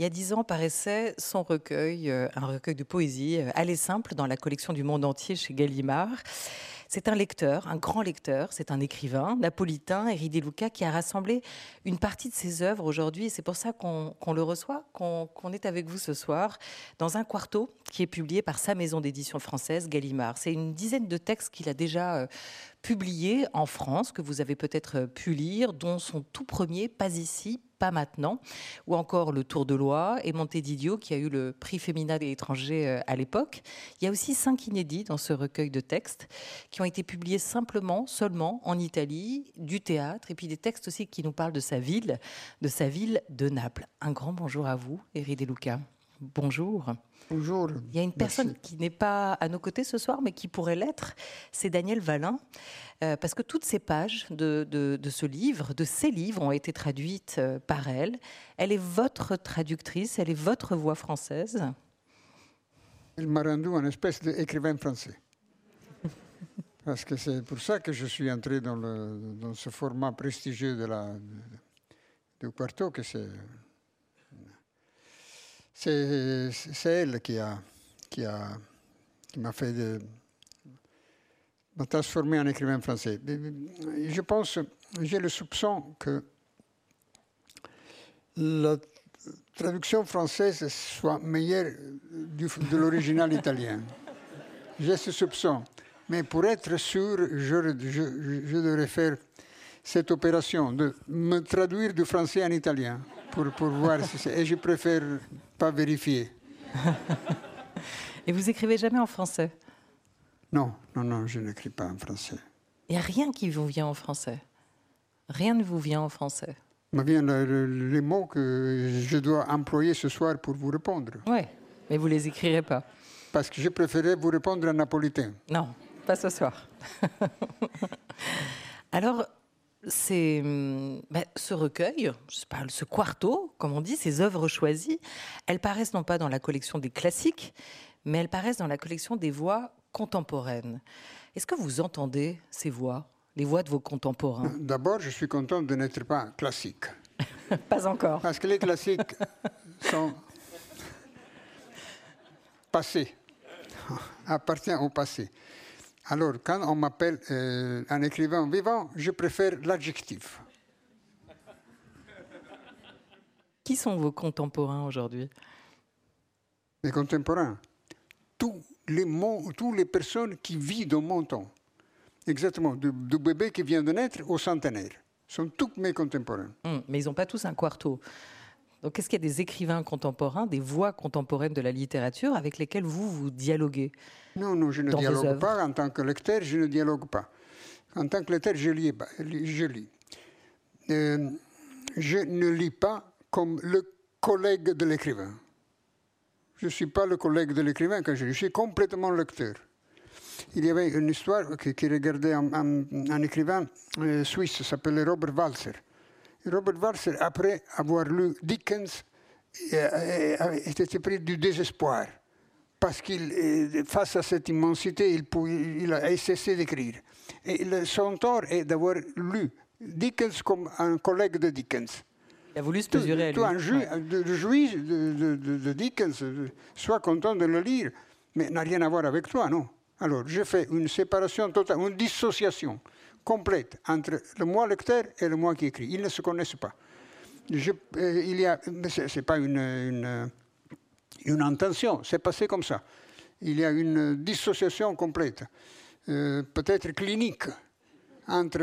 il y a dix ans paraissait son recueil, euh, un recueil de poésie, euh, Aller simple, dans la collection du monde entier chez Gallimard. C'est un lecteur, un grand lecteur, c'est un écrivain napolitain, Eri De Luca, qui a rassemblé une partie de ses œuvres aujourd'hui. C'est pour ça qu'on le reçoit, qu'on est avec vous ce soir, dans un quarto qui est publié par sa maison d'édition française, Gallimard. C'est une dizaine de textes qu'il a déjà euh, publiés en France, que vous avez peut-être pu lire, dont son tout premier, Pas ici, pas maintenant, ou encore Le Tour de Loi et Didio qui a eu le prix féminin des étrangers euh, à l'époque. Il y a aussi cinq inédits dans ce recueil de textes qui ont été publiés simplement, seulement en Italie, du théâtre, et puis des textes aussi qui nous parlent de sa ville, de sa ville de Naples. Un grand bonjour à vous, Eri De Luca. Bonjour. Bonjour. Il y a une personne qui n'est pas à nos côtés ce soir, mais qui pourrait l'être, c'est Daniel Valin, euh, parce que toutes ces pages de, ce livre, de ces livres, ont été traduites euh, par elle. Elle est votre traductrice, elle est votre voix française. Elle m'a rendu une espèce d'écrivain français. Parce que c'est pour ça que je suis entré dans, ce format prestigieux de la, que c'est elle qui a, m'a fait de, m'a transformé en écrivain français. Je pense, j'ai le soupçon que la traduction française soit meilleure de l'original italien. J'ai ce soupçon. Mais pour être sûr, je, je, je devrais faire cette opération de me traduire du français en italien pour, pour voir si c'est. Et je préfère pas vérifier. Et vous écrivez jamais en français? Non, non, non, je n'écris pas en français. Il n'y a rien qui vous vient en français? Rien ne vous vient en français? Me vient les mots que je dois employer ce soir pour vous répondre. Oui, mais vous les écrirez pas. Parce que je préférais vous répondre en napolitain. Non, pas ce soir. Alors, c'est hum, ben, ce recueil, je parle, ce quarto, comme on dit, ces œuvres choisies, elles paraissent non pas dans la collection des classiques, mais elles paraissent dans la collection des voix contemporaines. Est-ce que vous entendez ces voix, les voix de vos contemporains? D'abord, je suis content de n'être pas classique. pas encore. Parce que les classiques sont passés, appartiennent au passé. Alors, quand on m'appelle euh, un écrivain vivant, je préfère l'adjectif. Qui sont vos contemporains aujourd'hui? Les contemporains Tous les, toutes les personnes qui vivent dans mon temps. Exactement, du, bébé qui vient de naître au centenaire. sont tous mes contemporains. Hum, mais ils n'ont pas tous un quarto. Donc, est-ce qu'il y a des écrivains contemporains, des voix contemporaines de la littérature avec lesquelles vous, vous dialoguez Non, non, je ne dialogue pas. En tant que lecteur, je ne dialogue pas. En tant que lecteur, je lis. Je, lis. Euh, je ne lis pas comme le collègue de l'écrivain. Je ne suis pas le collègue de l'écrivain quand je lis. Je suis complètement lecteur. Il y avait une histoire qui, regardait un, écrivain euh, suisse, s'appelait Robert Walser. Robert Walser, après avoir lu Dickens, était pris du désespoir. Parce qu'il, face à cette immensité, il, il a cessé d'écrire. Et son tort est d'avoir lu Dickens comme un collègue de Dickens. Il a voulu se mesurer à lui. Toi, un ju de, de, de, Dickens, sois content de le lire, mais n'a rien à voir avec toi, non? Alors, je fais une séparation totale, une dissociation complète entre le moi lecteur et le moi qui écrit. Ils ne se connaissent pas. Euh, il y a, c'est pas une, intention, c'est passé comme ça. Il y a une dissociation complète, euh, peut-être clinique, entre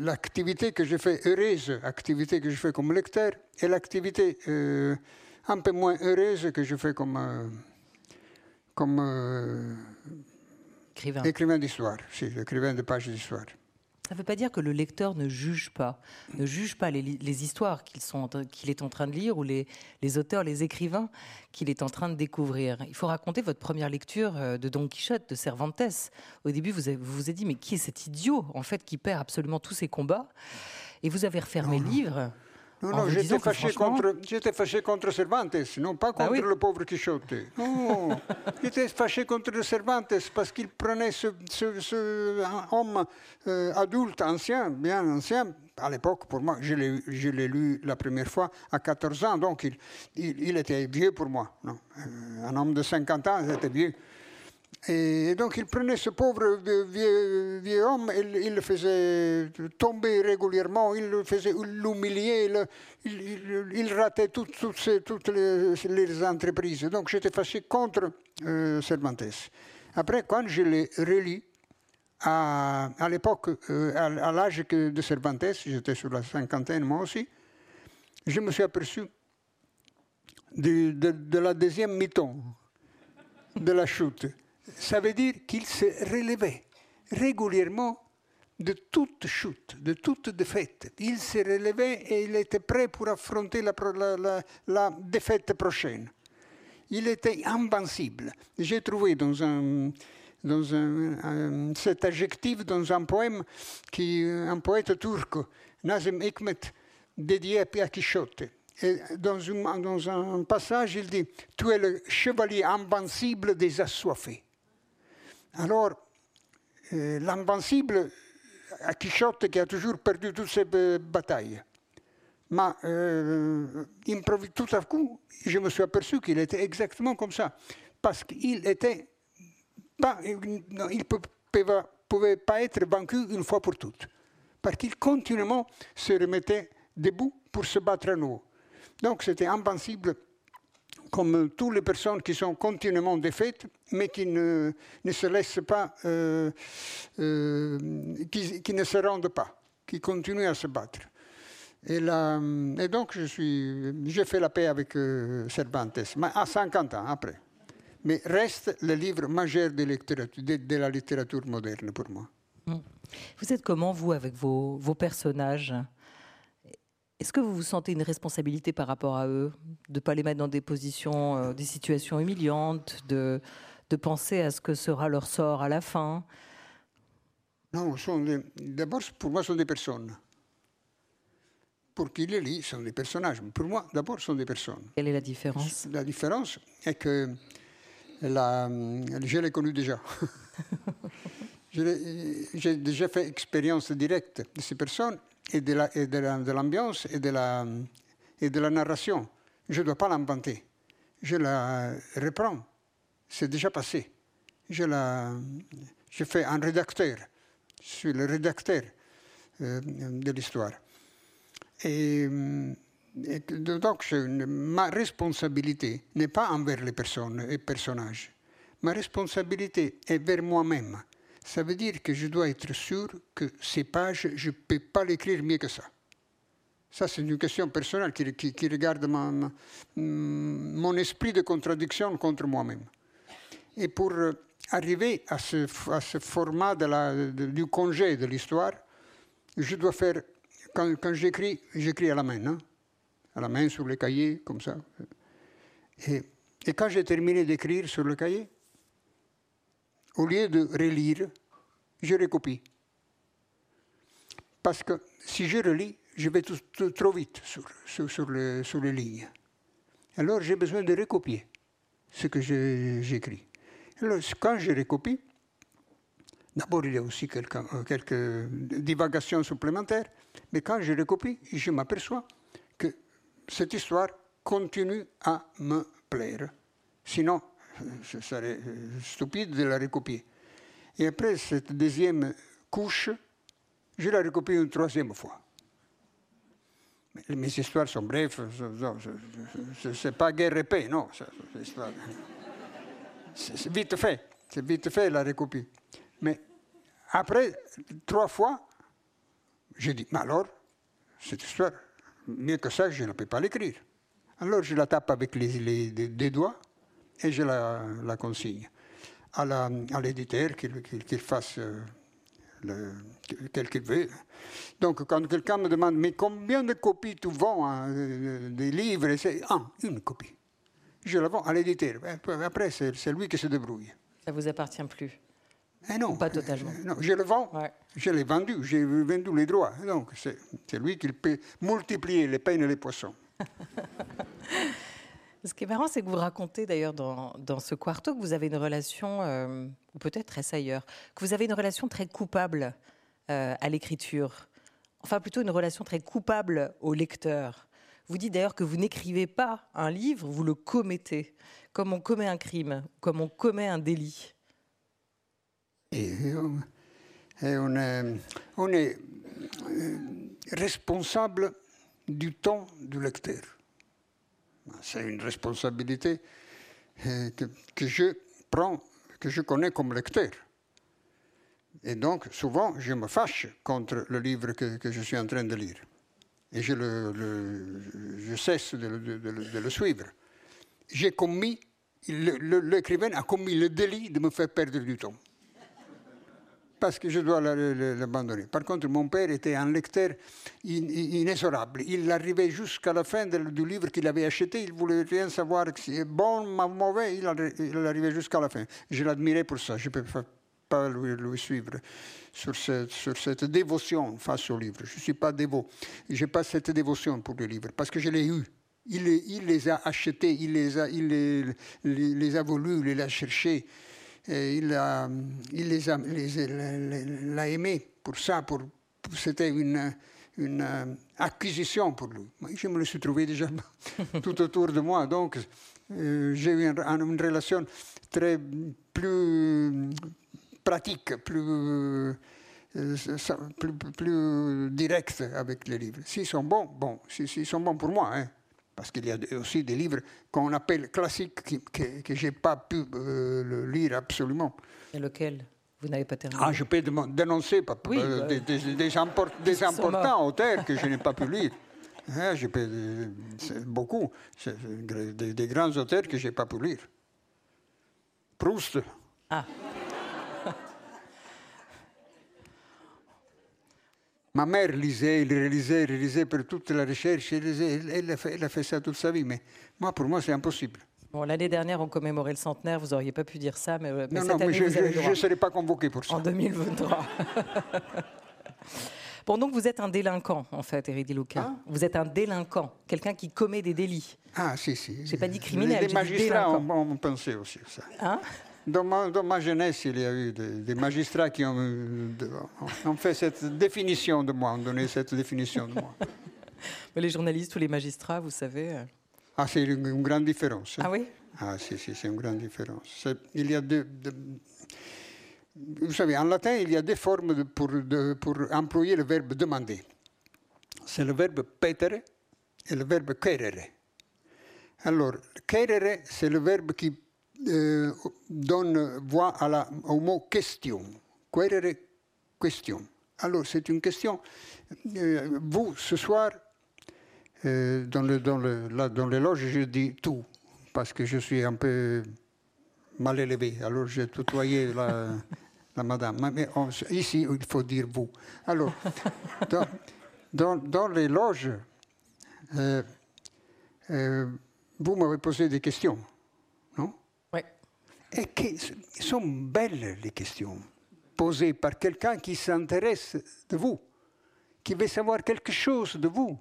l'activité que je fais heureuse, activité que je fais comme lecteur, et l'activité euh, un peu moins heureuse que je fais comme, comme Écrivain. Écrivain d'histoire, si, écrivain de pages d'histoire. Ça ne veut pas dire que le lecteur ne juge pas, ne juge pas les, histoires qu'il est en train de lire ou les, auteurs, les écrivains qu'il est en train de découvrir. Il faut raconter votre première lecture euh, de Don Quichotte, de Cervantes. Au début, vous vous, vous êtes dit, mais qui est cet idiot, en fait, qui perd absolument tous ses combats? Et vous avez refermé le livre Non, non, j'étais fâché, contre, j'étais fâché contre Cervantes, non pas bah contre le pauvre Quichotte. Non, j'étais fâché contre Cervantes parce qu'il prenait ce, ce, homme euh, adulte, ancien, bien ancien. À l'époque, pour moi, je l'ai, lu la première fois à 14 ans, donc il, il, était vieux pour moi. Non. Euh, un homme de 50 ans, c'était vieux. Et donc il prenait ce pauvre vieux, homme, il, le faisait tomber régulièrement, il le faisait l'humilier, il, ratait toutes, les, entreprises. Donc j'étais fâché contre euh, Cervantes. Après, quand je l'ai relis, à, à l'époque, euh, à, l'âge de Cervantes, j'étais sur la cinquantaine moi aussi, je me suis aperçu de, de, de la deuxième mi-temps de la chute ça veut dire qu'il se relevait régulièrement de toute chute, de toute défaite. Il se relevait et il était prêt pour affronter la, défaite prochaine. Il était invincible. J'ai trouvé dans un, dans un, cet adjectif dans un poème qui un poète turc, Nazim Hikmet, dédié à Quichotte. Et dans, dans un passage, il dit Tu es le chevalier invincible des assoiffés. Alors, euh, l'invincible à Quichotte qui a toujours perdu toutes ses batailles. Mais euh, tout à coup, je me suis aperçu qu'il était exactement comme ça. Parce qu'il était pas, il ne pouvait pas être vaincu une fois pour toutes. Parce qu'il continuellement se remettait debout pour se battre à nouveau. Donc c'était invincible comme toutes les personnes qui sont continuellement défaites, mais qui ne, se laissent pas, euh, euh, qui, ne se rendent pas, qui continuent à se battre. Et, donc, je suis, j'ai fait la paix avec euh, Cervantes, mais à 50 ans après. Mais reste le livre majeur de, la littérature moderne pour moi. Vous êtes comment, vous, avec vos personnages? Est-ce que vous vous sentez une responsabilité par rapport à eux, de ne pas les mettre dans des positions, euh, des situations humiliantes, de, de penser à ce que sera leur sort à la fin? Non, d'abord, pour moi, ce sont des personnes. Pour qui les lit, ce sont des personnages. Pour moi, d'abord, ce sont des personnes. Quelle est la différence? La différence est que la, je l'ai connu déjà. J'ai déjà fait expérience directe de ces personnes et de l'ambiance et, de la, et de la narration. Je ne dois pas l'inventer. Je la reprends. C'est déjà passé. Je, la, je fais un rédacteur. Je suis le rédacteur euh, de l'histoire. Et, donc, ma responsabilité n'est pas envers les personnes et personnages. Ma responsabilité est vers moi-même ça veut dire que je dois être sûr que ces pages, je ne peux pas l'écrire mieux que ça. Ça, c'est une question personnelle qui, regarde mon, esprit de contradiction contre moi-même. Et pour euh, arriver à ce, format du congé de l'histoire, je dois faire, quand, quand j'écris, j'écris à la main, hein, à la main sur le cahier, comme ça. Et, et quand j'ai terminé d'écrire sur le cahier, au lieu de relire, je recopie. Parce que si je relis, je vais trop vite sur, sur, les lignes. Alors j'ai besoin de recopier ce que j'écris. Alors quand je recopie, d'abord il y a aussi quelques, euh, quelques divagations supplémentaires, mais quand je recopie, je m'aperçois que cette histoire continue à me plaire. Sinon, ce serait euh, stupide de la recopier. Et après cette deuxième couche, je la recopie une troisième fois. Mes histoires sont brèves, c'est pas guerre paix, non. C'est vite fait, c'est vite fait la recopie. Mais après trois fois, je dis, mais alors, cette histoire, mieux que ça, je ne peux pas l'écrire. Alors je la tape avec les, les, doigts et je la, la consigne à l'éditeur qu'il fasse euh, le, tel qu'il veut. Donc, quand quelqu'un me demande, mais combien de copies tu vends hein, des livres C'est ah, une copie. Je la vends à l'éditeur. Après, c'est lui qui se débrouille. Ça vous appartient plus? Eh non. Pas totalement? Non, je le vends. Je l'ai vendu. J'ai vendu les droits. Donc, c'est lui qui peut multiplier les peines et les poissons. Ce qui est marrant, c'est que vous racontez d'ailleurs dans, ce quarto que vous avez une relation, euh, ou peut-être est-ce ailleurs, que vous avez une relation très coupable euh, à l'écriture. Enfin, plutôt une relation très coupable au lecteur. Vous dites d'ailleurs que vous n'écrivez pas un livre, vous le commettez, comme on commet un crime, comme on commet un délit. Et on, est, on est euh, responsable du temps du lecteur. C'est une responsabilité euh, que, je prends, que je connais comme lecteur. Et donc, souvent, je me fâche contre le livre que, je suis en train de lire. Et je, cesse de, le suivre. J'ai commis, l'écrivain a commis le délit de me faire perdre du temps parce que je dois l'abandonner. Par contre, mon père était un lecteur inexorable. Il arrivait jusqu'à la fin du livre qu'il avait acheté. Il voulait rien savoir si c'est bon ou mauvais. Il, arrivait jusqu'à la fin. Je l'admirais pour ça. Je ne peux pas lui, suivre sur cette, dévotion face au livre. Je ne suis pas dévot. Je n'ai pas cette dévotion pour le livre parce que je l'ai eu. Il, les a achetés, il les a, il les, les a voulu, il les a cherchés il, a, il l'a aimé pour ça, c'était une, euh, acquisition pour lui. Je me le suis trouvé déjà tout autour de moi, donc euh, j'ai eu une, relation très plus pratique, plus, euh, plus, directe avec les livres. S'ils sont bons, bon, s'ils sont bons pour moi, hein parce qu'il y a aussi des livres qu'on appelle classiques que, que, je n'ai pas pu euh, lire absolument. Et lequel? Vous n'avez pas terminé? Ah, je peux dénoncer euh, bah des, des, importants auteurs que je n'ai pas pu lire. Hein, je peux, beaucoup. Des, des, grands auteurs que je n'ai pas pu lire. Proust. Ah. Ma mère lisait, il relisait, il relisait pour toute la recherche, elle, a fait, elle, a fait, ça toute sa vie, mais moi, pour moi, c'est impossible. Bon, l'année dernière, on commémorait le centenaire, vous n'auriez pas pu dire ça, mais, euh, non, non, mais je ne serais pas convoqué pour ça. En 2023. bon, donc vous êtes un délinquant, en fait, Eridi Luca. Hein? Vous êtes un délinquant, quelqu'un qui commet des délits. Ah, si, si. Je n'ai pas dit criminel, Les magistrats ont, ont, pensé aussi ça. Hein? Dans ma, jeunesse, il y a eu des, magistrats qui ont, fait cette définition de moi, ont donné cette définition de moi. les journalistes ou les magistrats, vous savez euh, Ah, c'est une, grande différence. Ah oui? Ah, si, si, c'est une grande différence. Il y a deux, vous savez, en latin, il y a deux formes pour, pour employer le verbe demander. C'est le verbe petere et le verbe querere. Alors, querere, c'est le verbe qui euh, donne voix à la, au mot question. Querere question. Alors, c'est une question. Euh, vous, ce soir, euh, dans, le, dans, le, là, dans les loges, je dis tout, parce que je suis un peu mal élevé. Alors, j'ai tutoyé la, la madame. Mais ici, il faut dire vous. Alors, dans, dans, dans les loges, vous m'avez posé des questions. Et que sont belles les questions posées par quelqu'un qui s'intéresse de vous, qui veut savoir quelque chose de vous.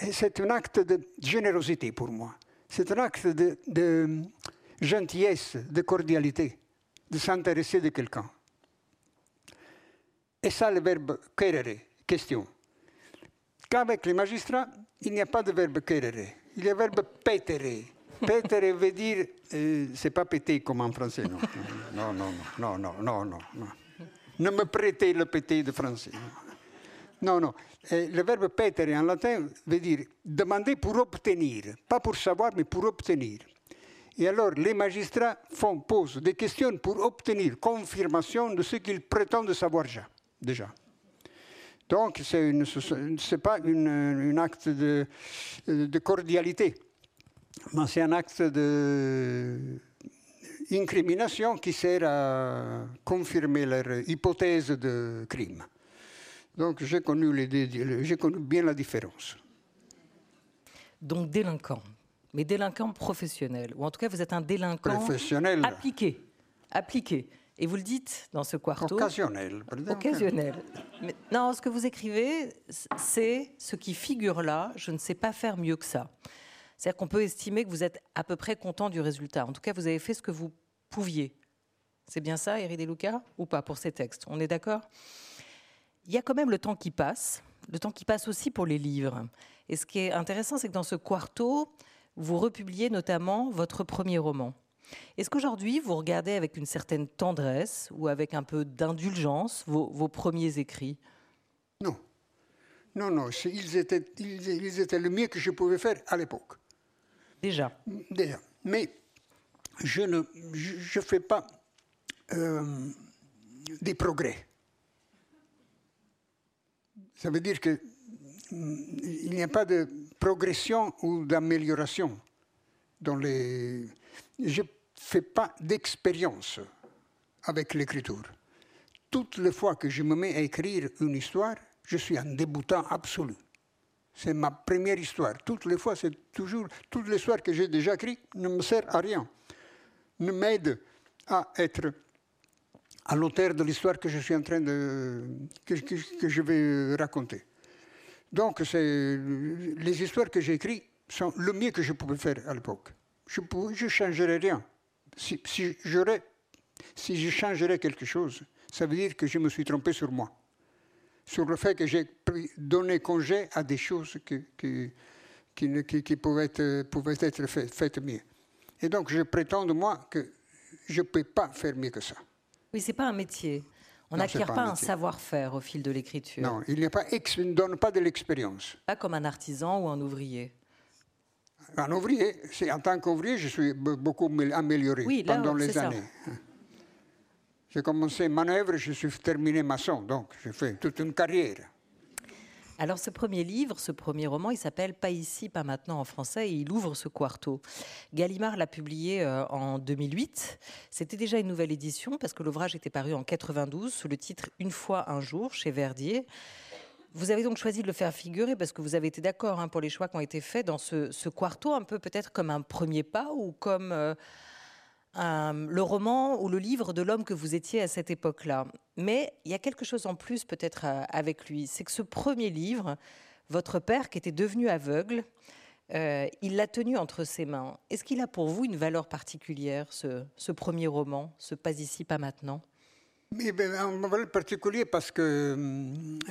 Et c'est un acte de générosité pour moi. C'est un acte de, gentillesse, de cordialité, de s'intéresser de quelqu'un. Et ça, le verbe querere, question. Qu'avec les magistrats, il n'y a pas de verbe querere, il y a le verbe petere, Péter veut dire, euh, c'est pas péter comme en français, non. Non, non, non, non, non, non, non. Ne me prêtez le péter de français. Non, non. Et le verbe péter en latin veut dire demander pour obtenir, pas pour savoir, mais pour obtenir. Et alors, les magistrats font, posent des questions pour obtenir confirmation de ce qu'ils prétendent savoir déjà. Donc, ce n'est pas un acte de, de cordialité mais c'est un acte d'incrimination qui sert à confirmer leur hypothèse de crime. Donc j'ai connu, les, connu bien la différence. Donc délinquant, mais délinquant professionnel, ou en tout cas vous êtes un délinquant professionnel. appliqué, appliqué. Et vous le dites dans ce quarto. Occasionnel. Occasionnel. Mais, non, ce que vous écrivez, c'est ce qui figure là, je ne sais pas faire mieux que ça. C'est-à-dire qu'on peut estimer que vous êtes à peu près content du résultat. En tout cas, vous avez fait ce que vous pouviez. C'est bien ça, Éric Deluca, ou pas pour ces textes? On est d'accord? Il y a quand même le temps qui passe, le temps qui passe aussi pour les livres. Et ce qui est intéressant, c'est que dans ce quarto, vous republiez notamment votre premier roman. Est-ce qu'aujourd'hui, vous regardez avec une certaine tendresse ou avec un peu d'indulgence vos, premiers écrits? Non. Non, non, ils étaient, ils, étaient le mieux que je pouvais faire à l'époque. Déjà Déjà. Mais je ne je, fais pas euh, des progrès. Ça veut dire qu'il n'y a pas de progression ou d'amélioration dans les. Je fais pas d'expérience avec l'écriture. Toutes les fois que je me mets à écrire une histoire, je suis un débutant absolu. C'est ma première histoire. Toutes les fois, c'est toujours. Toute l'histoire que j'ai déjà écrite ne me sert à rien. Ne m'aide à être à l'auteur de l'histoire que je suis en train de. que, que, je vais raconter. Donc, les histoires que j'ai écrites sont le mieux que je pouvais faire à l'époque. Je ne changerais rien. Si, si, si je changerais quelque chose, ça veut dire que je me suis trompé sur moi. Sur le fait que j'ai donné congé à des choses qui, qui, qui, pouvaient être, pouvaient être faites, faites mieux. Et donc, je prétends de moi que je ne peux pas faire mieux que ça. Oui, ce n'est pas un métier. On n'acquiert pas, un, savoir-faire au fil de l'écriture. Non, il pas, ne donne pas de l'expérience. Pas comme un artisan ou un ouvrier. Un ouvrier, en tant qu'ouvrier, je suis beaucoup amélioré pendant les années. J'ai commencé manœuvre, je suis terminé maçon, donc j'ai fait toute une carrière. Alors ce premier livre, ce premier roman, il s'appelle Pas ici, pas maintenant en français et il ouvre ce quarto. Gallimard l'a publié euh, en 2008. C'était déjà une nouvelle édition parce que l'ouvrage était paru en 92 sous le titre Une fois un jour chez Verdier. Vous avez donc choisi de le faire figurer parce que vous avez été d'accord hein, pour les choix qui ont été faits dans ce, quarto, un peu peut-être comme un premier pas ou comme euh, le roman ou le livre de l'homme que vous étiez à cette époque-là. Mais il y a quelque chose en plus peut-être euh, avec lui, c'est que ce premier livre, votre père qui était devenu aveugle, euh, il l'a tenu entre ses mains. Est-ce qu'il a pour vous une valeur particulière, ce, premier roman, ce Pas ici, pas maintenant? Mais ben, un valeur particulier parce que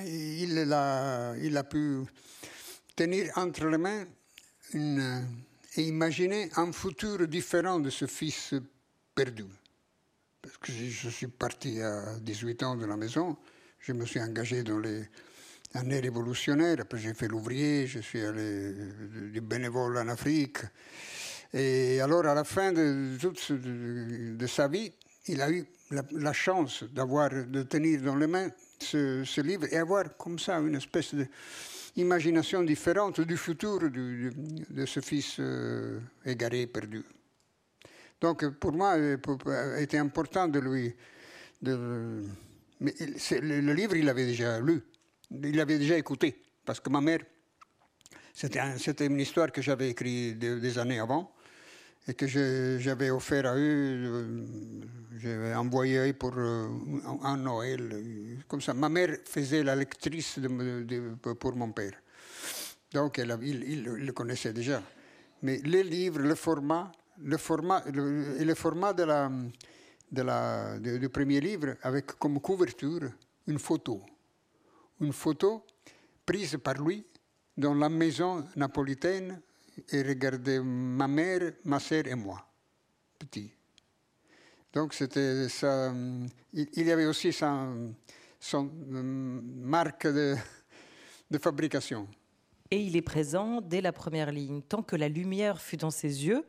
il, a, il a pu tenir entre les mains une, et imaginer un futur différent de ce fils perdu. Parce que je suis parti à 18 ans de la maison, je me suis engagé dans les années révolutionnaires, après j'ai fait l'ouvrier, je suis allé du bénévole en Afrique. Et alors à la fin de, de sa vie, il a eu la, chance d'avoir, de tenir dans les mains ce, livre et avoir comme ça une espèce d'imagination différente du futur de ce fils euh, égaré, perdu. Donc pour moi, il était important de lui... Le, livre, il l'avait déjà lu, il l'avait déjà écouté, parce que ma mère, c'était une histoire que j'avais écrite des années avant et que j'avais offert à eux, euh, j'avais envoyé pour euh, un Noël. Comme ça, ma mère faisait la lectrice pour mon père. Donc il, le connaissait déjà. Mais les livres, le format, le format, et le format de la, de la, du premier livre, avec comme couverture une photo. Une photo prise par lui dans la maison napolitaine et regardait ma mère, ma sœur et moi, petit. Donc c'était ça. Il y avait aussi son, son marque de, de fabrication. Et il est présent dès la première ligne. Tant que la lumière fut dans ses yeux,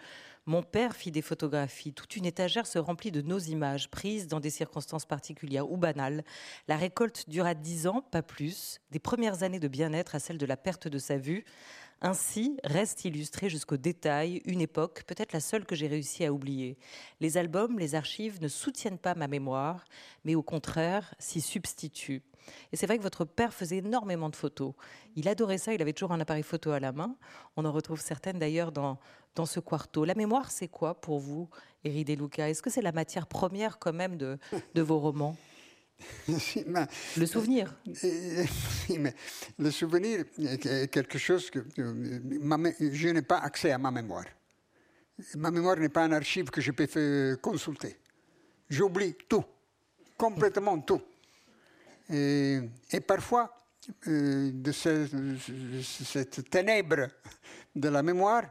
mon père fit des photographies. Toute une étagère se remplit de nos images, prises dans des circonstances particulières ou banales. La récolte dura dix ans, pas plus, des premières années de bien-être à celle de la perte de sa vue, Ainsi reste illustrée jusqu'au détail une époque, peut-être la seule que j'ai réussi à oublier. Les albums, les archives ne soutiennent pas ma mémoire, mais au contraire s'y substituent. Et c'est vrai que votre père faisait énormément de photos. Il adorait ça, il avait toujours un appareil photo à la main. On en retrouve certaines d'ailleurs dans, dans ce quarto. La mémoire, c'est quoi pour vous, Eri De Luca Est-ce que c'est la matière première quand même de, de vos romans? le souvenir. le souvenir est quelque chose que je n'ai pas accès à ma mémoire. Ma mémoire n'est pas un archive que je peux consulter. J'oublie tout, complètement tout. Et, parfois, euh, de, cette ténèbre de la mémoire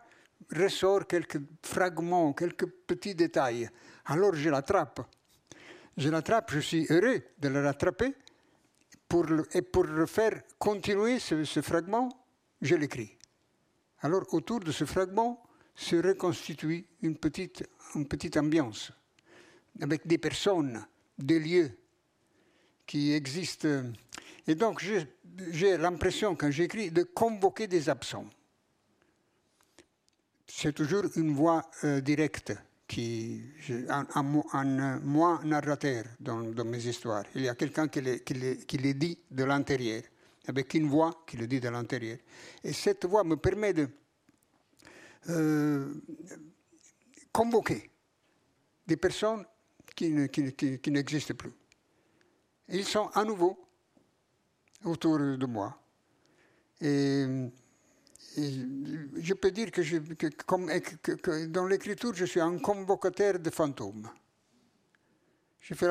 ressort quelques fragments, quelques petits détails. Alors je l'attrape je l'attrape, je suis heureux de le rattraper. Et pour faire continuer ce, fragment, je l'écris. Alors autour de ce fragment se reconstitue une petite, une petite ambiance, avec des personnes, des lieux qui existent. Et donc j'ai l'impression, quand j'écris, de convoquer des absents. C'est toujours une voix euh, directe qui, un, un, moi narrateur dans, mes histoires. Il y a quelqu'un qui, les dit de l'intérieur, avec une voix qui le dit de l'intérieur. Et cette voix me permet de euh, convoquer des personnes qui, qui n'existent plus. Ils sont à nouveau autour de moi. Et je peux dire que, je, dans l'écriture, je suis un convocateur de fantômes. Je fais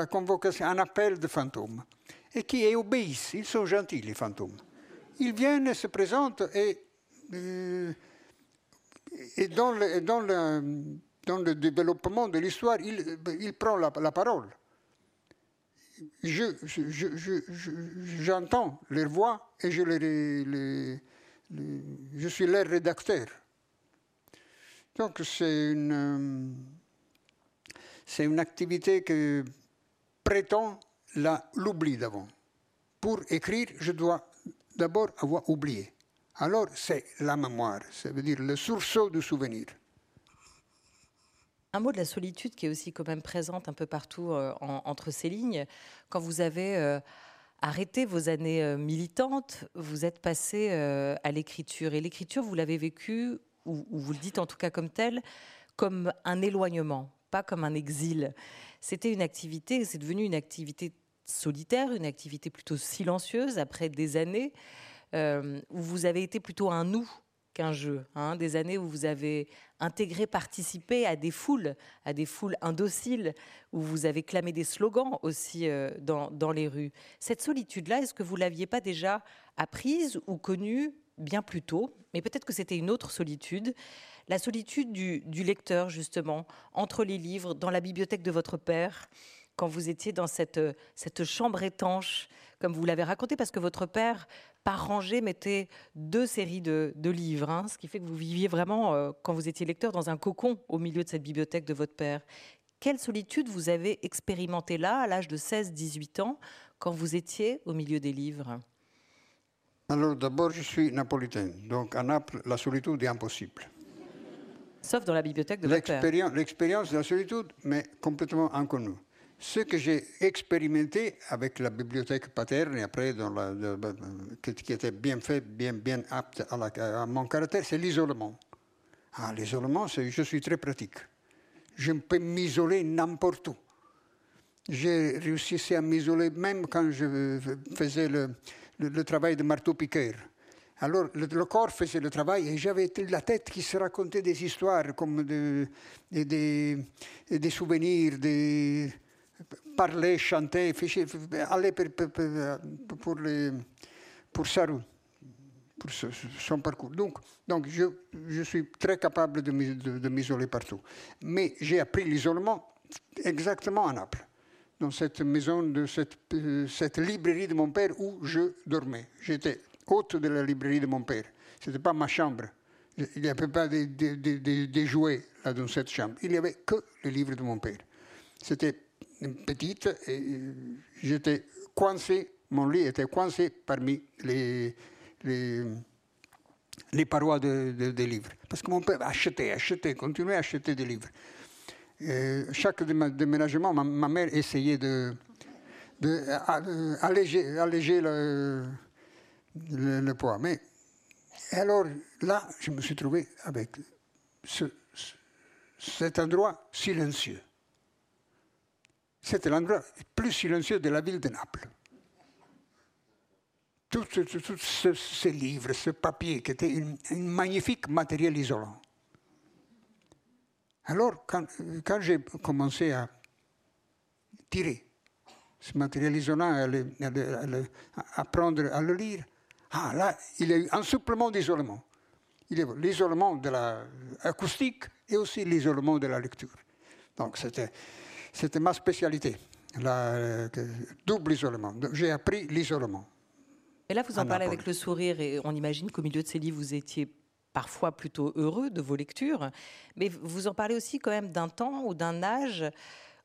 un appel de fantômes. Et qui obéissent. Ils sont gentils, les fantômes. Ils viennent, se présentent et, euh, dans, le, développement de l'histoire, ils il prend la, parole. J'entends je, je, leurs voix et je les je suis leur rédacteur. Donc c'est une, c'est une activité qui prétend l'oubli d'avant. Pour écrire, je dois d'abord avoir oublié. Alors c'est la mémoire, ça veut dire le sursaut du souvenir. Un mot de la solitude qui est aussi quand même présente un peu partout euh, entre ces lignes. Quand vous avez euh, arrêté vos années euh, militantes, vous êtes passé euh, à l'écriture. Et l'écriture, vous l'avez vécue, ou, vous le dites en tout cas comme tel, comme un éloignement, pas comme un exil. C'était une activité, c'est devenu une activité solitaire, une activité plutôt silencieuse après des années euh, où vous avez été plutôt un nous qu'un jeu. Hein, des années où vous avez intégré, participé à des foules, à des foules indociles, où vous avez clamé des slogans aussi euh, dans, les rues. Cette solitude-là, est-ce que vous l'aviez pas déjà apprise ou connue bien plus tôt? Mais peut-être que c'était une autre solitude. La solitude du, du lecteur, justement, entre les livres, dans la bibliothèque de votre père, quand vous étiez dans cette, cette chambre étanche, comme vous l'avez raconté, parce que votre père par rangée mettait deux séries de, livres, hein, ce qui fait que vous viviez vraiment, euh, quand vous étiez lecteur, dans un cocon au milieu de cette bibliothèque de votre père. Quelle solitude vous avez expérimenté là, à l'âge de 16-18 ans, quand vous étiez au milieu des livres? Alors d'abord, je suis napolitain, donc à Naples, la solitude est impossible. Sauf dans la bibliothèque de votre père. L'expérience de la solitude m'est complètement inconnue. Ce que j'ai expérimenté avec la bibliothèque paterne et après qui était bien fait, bien, apte à, mon caractère, c'est l'isolement. Ah, l'isolement, je suis très pratique. Je peux m'isoler n'importe où. J'ai réussi à m'isoler même quand je faisais le, travail de marteau-piqueur. Alors, le, corps faisait le travail et j'avais la tête qui se racontait des histoires comme des souvenirs, des, parler, chanter, aller pour, pour, les, pour pour son parcours. Donc, donc je, je suis très capable de, de, m'isoler partout. Mais j'ai appris l'isolement exactement à Naples, dans cette maison, de cette, cette librairie de mon père où je dormais. J'étais hôte de la librairie de mon père. Ce n'était pas ma chambre. Il n'y avait pas de, de, de, jouets dans cette chambre. Il n'y avait que les livres de mon père. C'était petite et j'étais coincé, mon lit était coincé parmi les, les, parois des livres. Parce que mon père achetait, achetait, continuait à acheter des livres. chaque déménagement, ma, mère essayait de, de alléger, le, poids. Mais alors là, je me suis trouvé avec cet endroit silencieux. C'était l'endroit plus silencieux de la ville de Naples. Tous ces livres, ce papier qui était un magnifique matériel isolant. Alors, quand, j'ai commencé à tirer ce matériel isolant, à, à, apprendre à le lire, ah là, il y a eu un supplément d'isolement. Il y a l'isolement de l'acoustique et aussi l'isolement de la lecture. Donc c'était, c'était ma spécialité, le double isolement. J'ai appris l'isolement. Et là, vous en parlez avec le sourire et on imagine qu'au milieu de ces livres, vous étiez parfois plutôt heureux de vos lectures, mais vous en parlez aussi quand même d'un temps ou d'un âge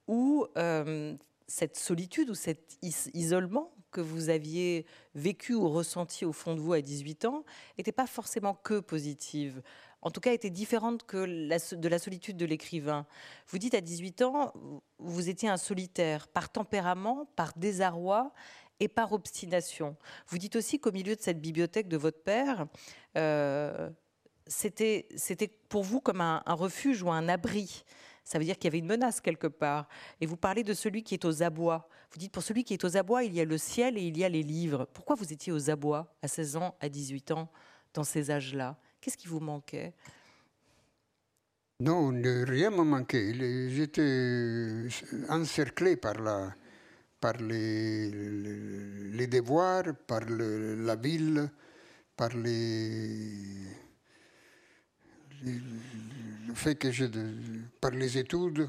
où euh, cette solitude ou cet isolement que vous aviez vécu ou ressenti au fond de vous à 18 ans n'était pas forcément que positive. En tout cas, était différente que de la solitude de l'écrivain. Vous dites à 18 ans, vous étiez un solitaire par tempérament, par désarroi et par obstination. Vous dites aussi qu'au milieu de cette bibliothèque de votre père, euh, c'était pour vous comme un, un refuge ou un abri ça veut dire qu'il y avait une menace quelque part. Et vous parlez de celui qui est aux abois. Vous dites pour celui qui est aux abois, il y a le ciel et il y a les livres. Pourquoi vous étiez aux abois à 16 ans, à 18 ans, dans ces âges-là? Qu'est-ce qui vous manquait? Non, rien ne me manquait. J'étais encerclé par, la, par les, les, devoirs, par la ville, par les le fait que par les études,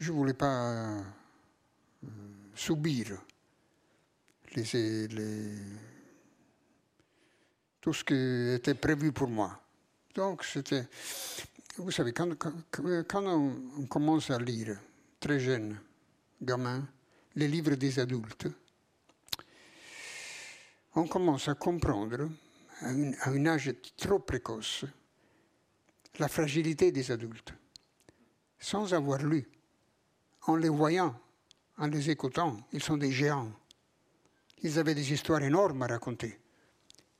je ne voulais pas euh, subir les, tout ce qui était prévu pour moi. Donc, c'était. Vous savez, quand, on, commence à lire, très jeune, gamin, les livres des adultes, on commence à comprendre, à un âge trop précoce, la fragilité des adultes, sans avoir lu. En les voyant, en les écoutant, ils sont des géants. Ils avaient des histoires énormes à raconter.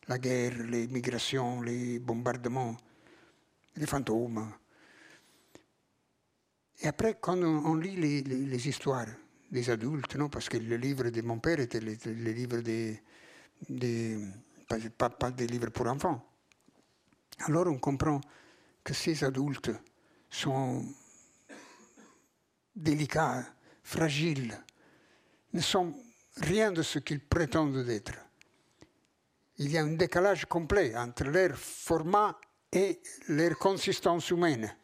La guerre, les migrations, les bombardements, les fantômes. Et après, quand on, lit les, histoires des adultes, parce que le livre de mon père était le, livre des, pas des livres pour enfants. Alors on comprend que ces adultes sont délicats, fragiles, ne sont rien de ce qu'ils prétendent être. Il y a un décalage complet entre leur format et leur consistance humaine.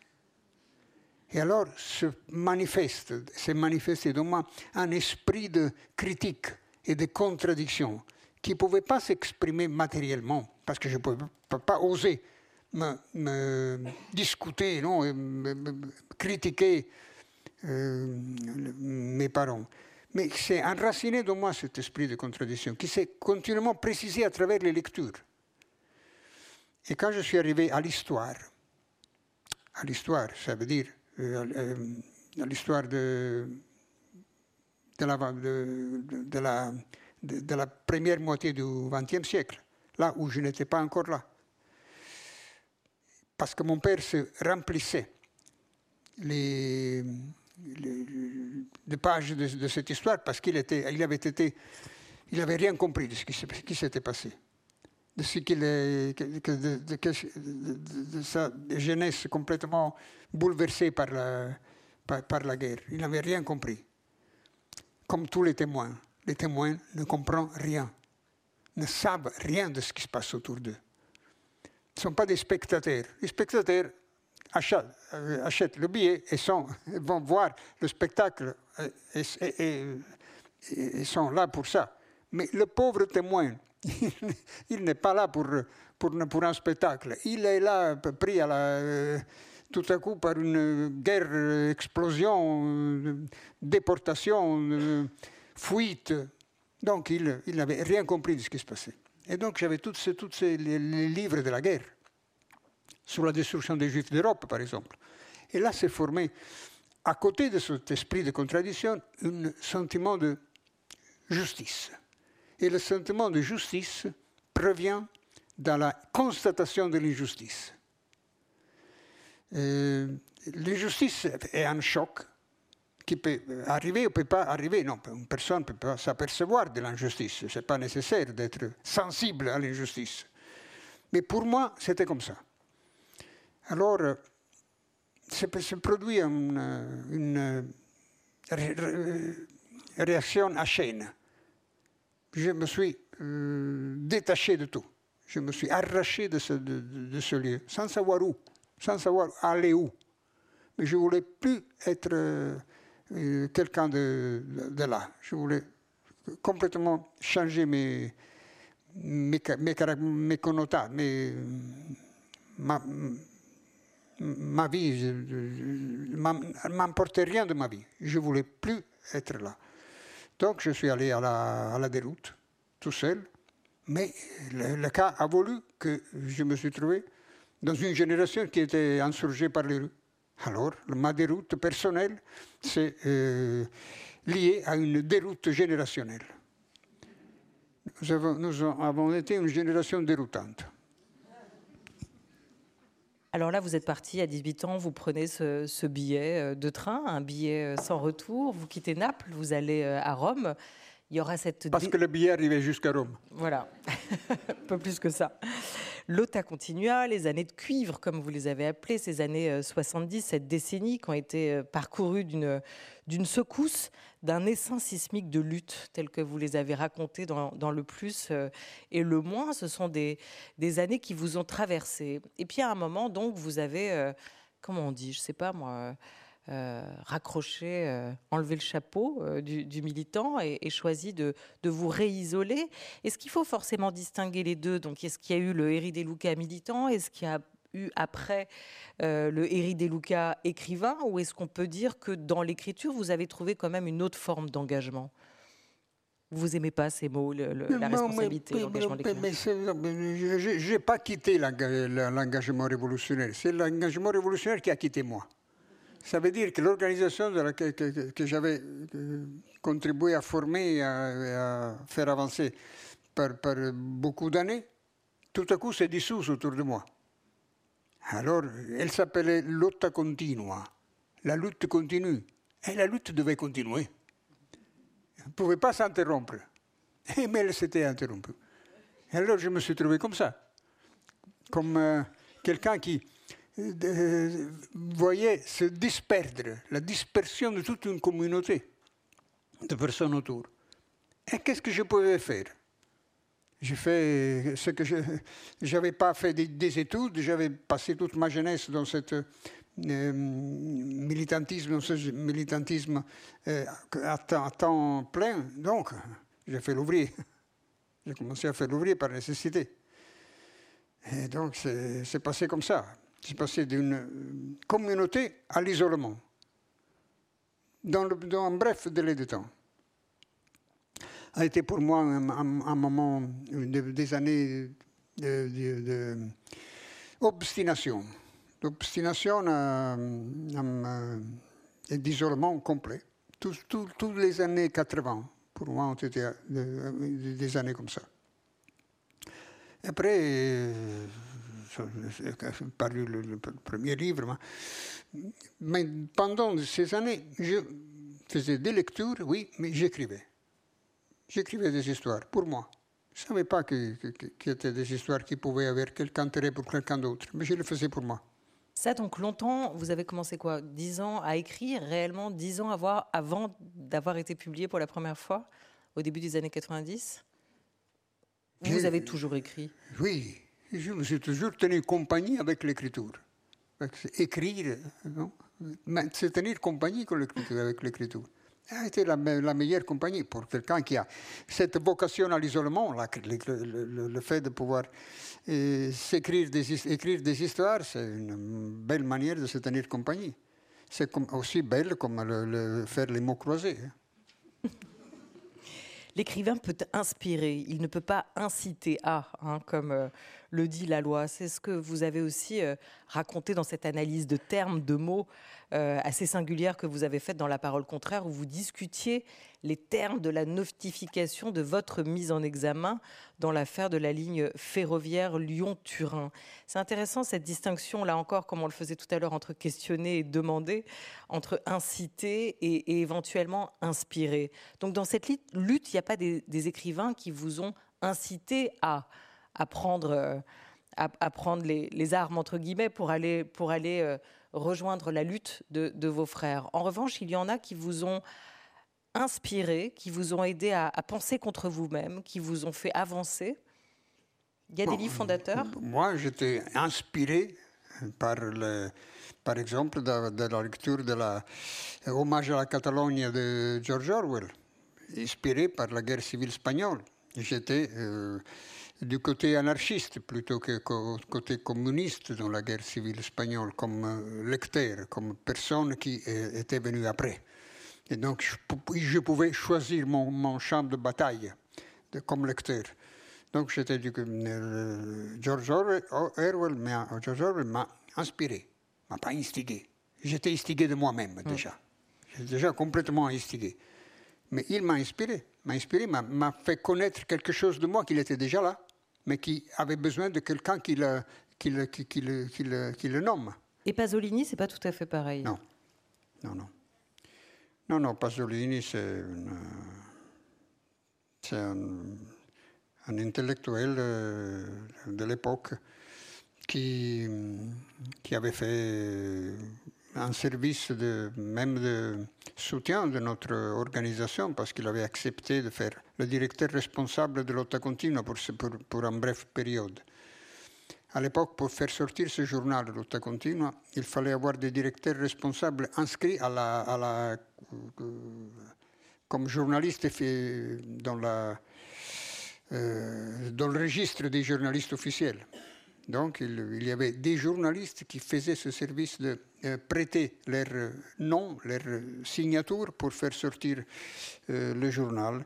Et alors se manifeste, se manifeste dans moi un esprit de critique et de contradiction qui ne pouvait pas s'exprimer matériellement, parce que je ne pouvais pas oser discuter, non, critiquer euh, mes parents. Mais c'est enraciné dans moi cet esprit de contradiction qui s'est continuellement précisé à travers les lectures. Et quand je suis arrivé à l'histoire, à l'histoire, ça veut dire euh, euh, à l'histoire de, la, de la première moitié du XXe siècle, là où je n'étais pas encore là parce que mon père se remplissait les, pages de, cette histoire parce qu'il était, il avait été, il avait rien compris de ce qui, s'était passé, de ce qu'il de, sa jeunesse complètement bouleversée par la, par la guerre. Il n'avait rien compris. Comme tous les témoins, les témoins ne comprennent rien, ne savent rien de ce qui se passe autour d'eux ne sont pas des spectateurs. Les spectateurs achètent, euh, le billet et vont voir le spectacle euh, et, sont là pour ça. Mais le pauvre témoin, il n'est pas là pour, un spectacle. Il est là pris à euh, tout à coup par une guerre, explosion, déportation, fuite. Donc il, n'avait rien compris de ce qui se passait. Et donc j'avais tous ces, les, livres de la guerre. Sur la destruction des Juifs d'Europe, par exemple. Et là s'est formé, à côté de cet esprit de contradiction, un sentiment de justice. Et le sentiment de justice provient de la constatation de l'injustice. Euh, l'injustice est un choc qui peut arriver ou peut pas arriver. Non, une personne ne peut pas s'apercevoir de l'injustice. Ce n'est pas nécessaire d'être sensible à l'injustice. Mais pour moi, c'était comme ça. Alors, se produit une, une réaction à chaîne. Je me suis euh, détaché de tout. Je me suis arraché de ce, lieu, sans savoir où, sans savoir aller où. Mais je ne voulais plus être euh, euh, quelqu'un de, là. Je voulais complètement changer mes, mes, mes, ma vie, m'emportais rien de ma vie. Je ne voulais plus être là. Donc je suis allé à la, déroute, tout seul. Mais le, le, cas a voulu que je me suis trouvé dans une génération qui était insurgée par les rues. Alors, ma déroute personnelle, c'est euh, lié à une déroute générationnelle. Nous avons, nous avons été une génération déroutante. Alors là, vous êtes parti à 18 ans, vous prenez ce, ce, billet euh, de train, un billet euh, sans retour, vous quittez Naples, vous allez euh, à Rome. Il y aura cette... Parce que le billet arrivait jusqu'à Rome. Voilà, un peu plus que ça. L'OTA continua, les années de cuivre, comme vous les avez appelées, ces années 70, cette décennie qui ont été parcourues d'une d'une secousse, d'un essaim sismique de lutte, tel que vous les avez racontés dans, le plus euh, et le moins. Ce sont des, des, années qui vous ont traversé. Et puis à un moment, donc, vous avez, euh, comment on dit, je ne sais pas moi, euh, raccroché, euh, enlevé le chapeau euh, du, militant et, choisi de, vous réisoler. Est-ce qu'il faut forcément distinguer les deux? Donc, est-ce qu'il y a eu le Eri Luca militant? Est-ce qu'il y a eu après euh, le Eri De Luca écrivain Ou est-ce qu'on peut dire que dans l'écriture, vous avez trouvé quand même une autre forme d'engagement? Vous n'aimez pas ces mots, le, le, la responsabilité, l'engagement je n'ai pas quitté l'engagement révolutionnaire. C'est l'engagement révolutionnaire qui a quitté moi. Ça veut dire que l'organisation que, que, que j'avais contribué à former et à, à faire avancer par, par beaucoup d'années, tout à coup s'est dissoute autour de moi. Alors, elle s'appelait lotta continua, la lutte continue. Et la lutte devait continuer. Elle ne pouvait pas s'interrompre. Mais elle s'était interrompue. Et alors, je me suis trouvé comme ça, comme euh, quelqu'un qui euh, voyait se disperdre, la dispersion de toute une communauté de personnes autour. Et qu'est-ce que je pouvais faire? J'ai fait ce que je n'avais pas fait des, des études, j'avais passé toute ma jeunesse dans ce euh, militantisme, dans ce militantisme euh, à, temps, plein. Donc, j'ai fait l'ouvrier. J'ai commencé à faire l'ouvrier par nécessité. Et donc, c'est passé comme ça. C'est passé d'une communauté à l'isolement, dans, dans un bref délai de temps a été pour moi un, moment, de, des années d'obstination. D'obstination et d'isolement complet. Toutes les années 80, pour moi, ont été des années comme ça. Après, paru le, le, premier livre, mais pendant ces années, je faisais des lectures, oui, mais j'écrivais j'écrivais des histoires pour moi. Je ne savais pas que, que, que c'était des histoires qui pouvaient avoir quelque intérêt pour quelqu'un d'autre, mais je le faisais pour moi. Ça, donc longtemps, vous avez commencé quoi? Dix ans à écrire, réellement dix ans avoir, avant d'avoir été publié pour la première fois, au début des années 90 Vous avez toujours écrit? Oui, je me suis toujours tenu compagnie avec l'écriture. Écrire, c'est tenir compagnie avec l'écriture a été la, meilleure compagnie pour quelqu'un qui a cette vocation à l'isolement, le, fait de pouvoir des, écrire des histoires, c'est une belle manière de se tenir compagnie. C'est aussi belle comme le, faire les mots croisés. Hein. L'écrivain peut inspirer, il ne peut pas inciter à, hein, comme euh, le dit la loi. C'est ce que vous avez aussi euh, raconté dans cette analyse de termes, de mots euh, assez singulière que vous avez faite dans La parole contraire, où vous discutiez les termes de la notification de votre mise en examen dans l'affaire de la ligne ferroviaire Lyon-Turin. C'est intéressant cette distinction, là encore, comme on le faisait tout à l'heure, entre questionner et demander, entre inciter et, éventuellement inspirer. Donc dans cette lutte, il n'y a pas des, écrivains qui vous ont incité à, prendre, euh, les, armes, entre guillemets, pour aller, pour aller euh, rejoindre la lutte de, vos frères. En revanche, il y en a qui vous ont inspiré, qui vous ont aidé à, penser contre vous-même, qui vous ont fait avancer. Il y a des livres fondateurs Moi, j'étais inspiré par, le, par exemple, de, la lecture de la Hommage à la Catalogne de George Orwell, inspiré par la guerre civile espagnole. J'étais euh, du côté anarchiste plutôt que du côté communiste dans la guerre civile espagnole, comme euh, lecteur, comme personne qui était venue après. Et donc, je, pouvais choisir mon, champ de bataille comme lecteur. Donc, j'étais du. Euh, George Orwell, m'a inspiré, m'a pas instigé. J'étais instigé de moi-même hmm. déjà. J'étais déjà complètement instigé. Mais il m'a inspiré, m'a inspiré, m'a fait connaître quelque chose de moi qui était déjà là, mais qui avait besoin de quelqu'un qui le, qui, le, qui, qui, le, qui, le, qui le nomme. Et Pasolini, c'est pas tout à fait pareil. Non, non, non. Non, non, Pasolini, c'est un, un, intellectuel euh, de l'époque qui, avait fait un service de, même de soutien de notre organisation parce qu'il avait accepté de faire le directeur responsable de l'Otta Continua pour, une brève période. À l'époque, pour faire sortir ce journal, Lotta Continua, il fallait avoir des directeurs responsables inscrits à la, euh, comme journalistes dans, la, euh, dans le registre des journalistes officiels. Donc, il, y avait des journalistes qui faisaient ce service de euh, prêter leur nom, leur signature pour faire sortir le journal.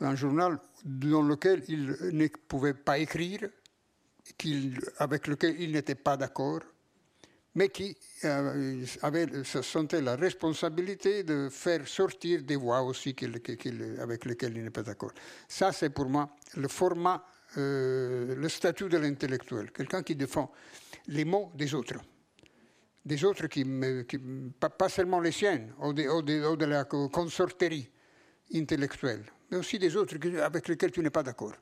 Un journal dans lequel ils ne pouvaient pas écrire, avec lequel il n'était pas d'accord, mais qui euh, avait, se sentait la responsabilité de faire sortir des voix aussi avec lesquelles il n'est pas d'accord. Ça, c'est pour moi le format, euh, le statut de l'intellectuel, quelqu'un qui défend les mots des autres. Des autres qui, pas, seulement les siennes, ou de, la consorterie intellectuelle, mais aussi des autres avec lesquels tu n'es pas d'accord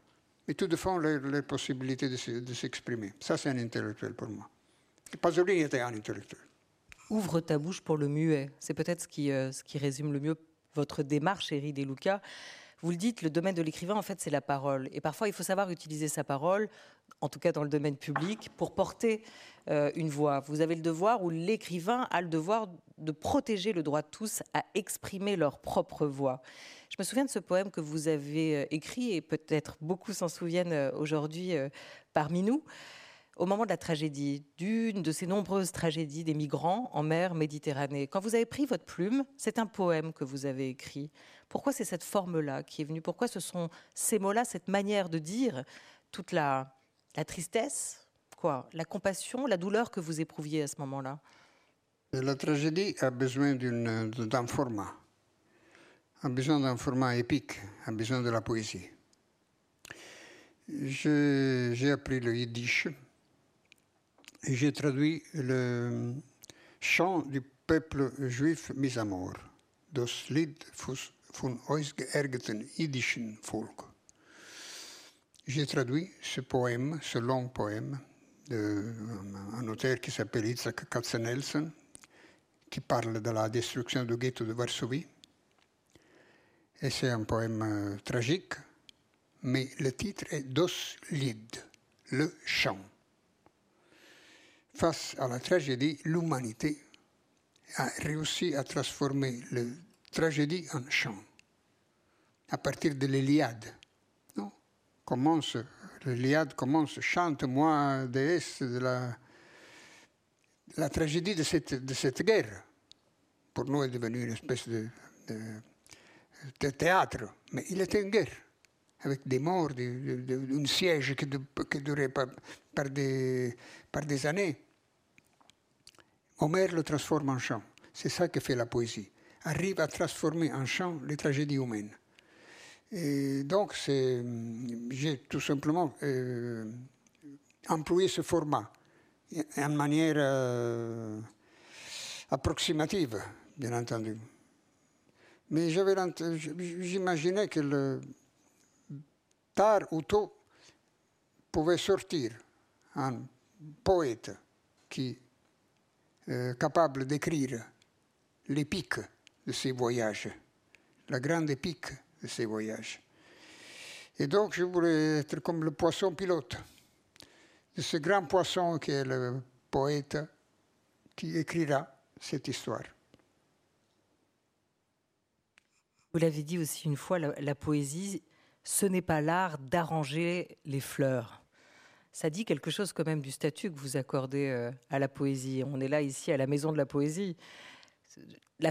mais tout défend les, possibilités de s'exprimer. Ça, c'est un intellectuel pour moi. Pasolini était un intellectuel. Ouvre ta bouche pour le muet. C'est peut-être ce qui, euh, ce qui résume le mieux votre démarche, Eri De Luca. Vous le dites, le domaine de l'écrivain, en fait, c'est la parole. Et parfois, il faut savoir utiliser sa parole, en tout cas dans le domaine public, pour porter euh, une voix. Vous avez le devoir, ou l'écrivain a le devoir de protéger le droit de tous à exprimer leur propre voix. Je me souviens de ce poème que vous avez euh, écrit, et peut-être beaucoup s'en souviennent aujourd'hui parmi nous, au moment de la tragédie, d'une de ces nombreuses tragédies des migrants en mer Méditerranée. Quand vous avez pris votre plume, c'est un poème que vous avez écrit. Pourquoi c'est cette forme-là qui est venue? Pourquoi ce sont ces mots-là, cette manière de dire toute la, tristesse, quoi, la compassion, la douleur que vous éprouviez à ce moment-là? La tragédie a besoin d'un format a besoin d'un format épique, a besoin de la poésie. J'ai appris le yiddish j'ai traduit le chant du peuple juif mis à mort, das Lied von ausgeärgerten jiddischen Volk. J'ai traduit ce poème, ce long poème, d'un auteur qui s'appelle Isaac Katzenelson, qui parle de la destruction du ghetto de Varsovie. Et c'est un poème euh, tragique, mais le titre est Dos Lied, le chant. Face à la tragédie, l'humanité a réussi à transformer la tragédie en chant. À partir de l'Iliade, commence, l'Iliade commence, chante-moi, déesse de la, la tragédie de cette, de cette guerre. Pour nous, est devenue une espèce de de théâtre, mais il était en guerre avec des morts, un siège qui, qui durait par, par des années. Homère le transforme en chant. C'est ça que fait la poésie. Arrive à transformer en chant les tragédies humaines. Et donc, j'ai tout simplement euh, employé ce format en manière euh, approximative, bien entendu. Mais j'imaginais que le, tard ou tôt pouvait sortir un poète qui est capable d'écrire les pics de ses voyages, la grande épique de ses voyages. Et donc je voulais être comme le poisson pilote de ce grand poisson qui est le poète qui écrira cette histoire. Vous l'avez dit aussi une fois, la, poésie, ce n'est pas l'art d'arranger les fleurs. Ça dit quelque chose quand même du statut que vous accordez euh, à la poésie. On est là ici à la maison de la poésie.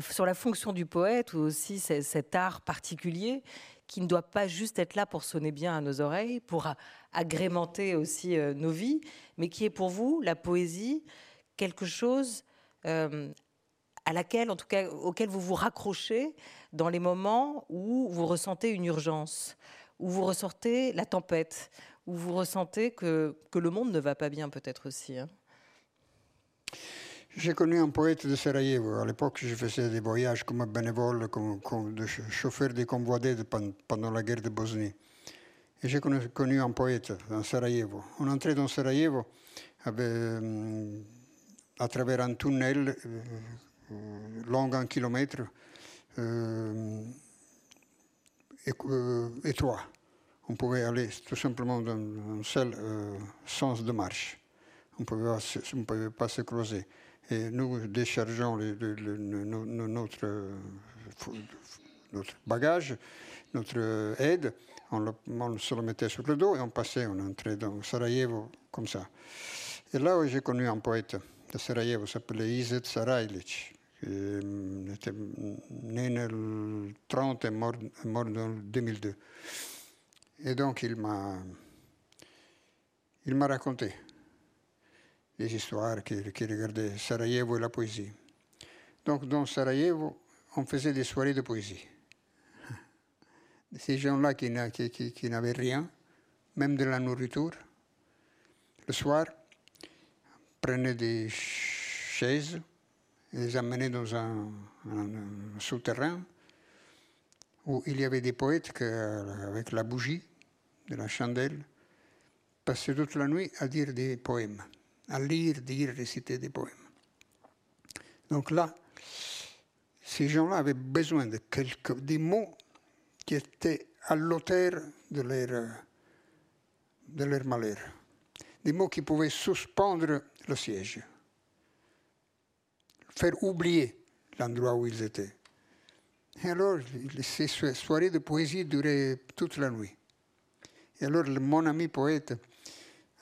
sur la fonction du poète ou aussi cet art particulier qui ne doit pas juste être là pour sonner bien à nos oreilles, pour agrémenter aussi euh, nos vies, mais qui est pour vous, la poésie, quelque chose euh, à laquelle, en tout cas, auquel vous vous raccrochez dans les moments où vous ressentez une urgence, où vous ressentez la tempête, où vous ressentez que, que le monde ne va pas bien peut-être aussi. Hein. J'ai connu un poète de Sarajevo. À l'époque, je faisais des voyages comme bénévole, comme, comme chauffeur des convois d'aide pendant la guerre de Bosnie. Et j'ai connu, un poète dans Sarajevo. On entrait dans Sarajevo euh, à travers un tunnel euh, long un kilomètre, euh, euh, étroit. On pouvait aller tout simplement dans un seul sens de marche. On ne pouvait pas se creuser et nous déchargeons notre, notre, bagage, notre aide, on, se le mettait sur le dos et on passait, on entrait dans Sarajevo comme ça. Et là où j'ai connu un poète de Sarajevo, s'appelait Izet Sarajlic, était né en le 30 et mort, mort en 2002. Et donc il m'a, il m'a raconté les histoires qui, qui regardaient Sarajevo et la poésie. Donc dans Sarajevo, on faisait des soirées de poésie. Ces gens-là qui, qui, qui, n'avaient rien, même de la nourriture, le soir, prenaient des chaises les amenaient dans un, souterrain où il y avait des poètes qui, avec la bougie de la chandelle, passaient toute la nuit à dire des poèmes à lire, dire, réciter des poèmes. Donc là, ces gens-là avaient besoin de quelques des mots qui étaient à l'auteur de leur malheur, des mots qui pouvaient suspendre le siège, faire oublier l'endroit où ils étaient. Et alors, ces soirées de poésie duraient toute la nuit. Et alors, mon ami poète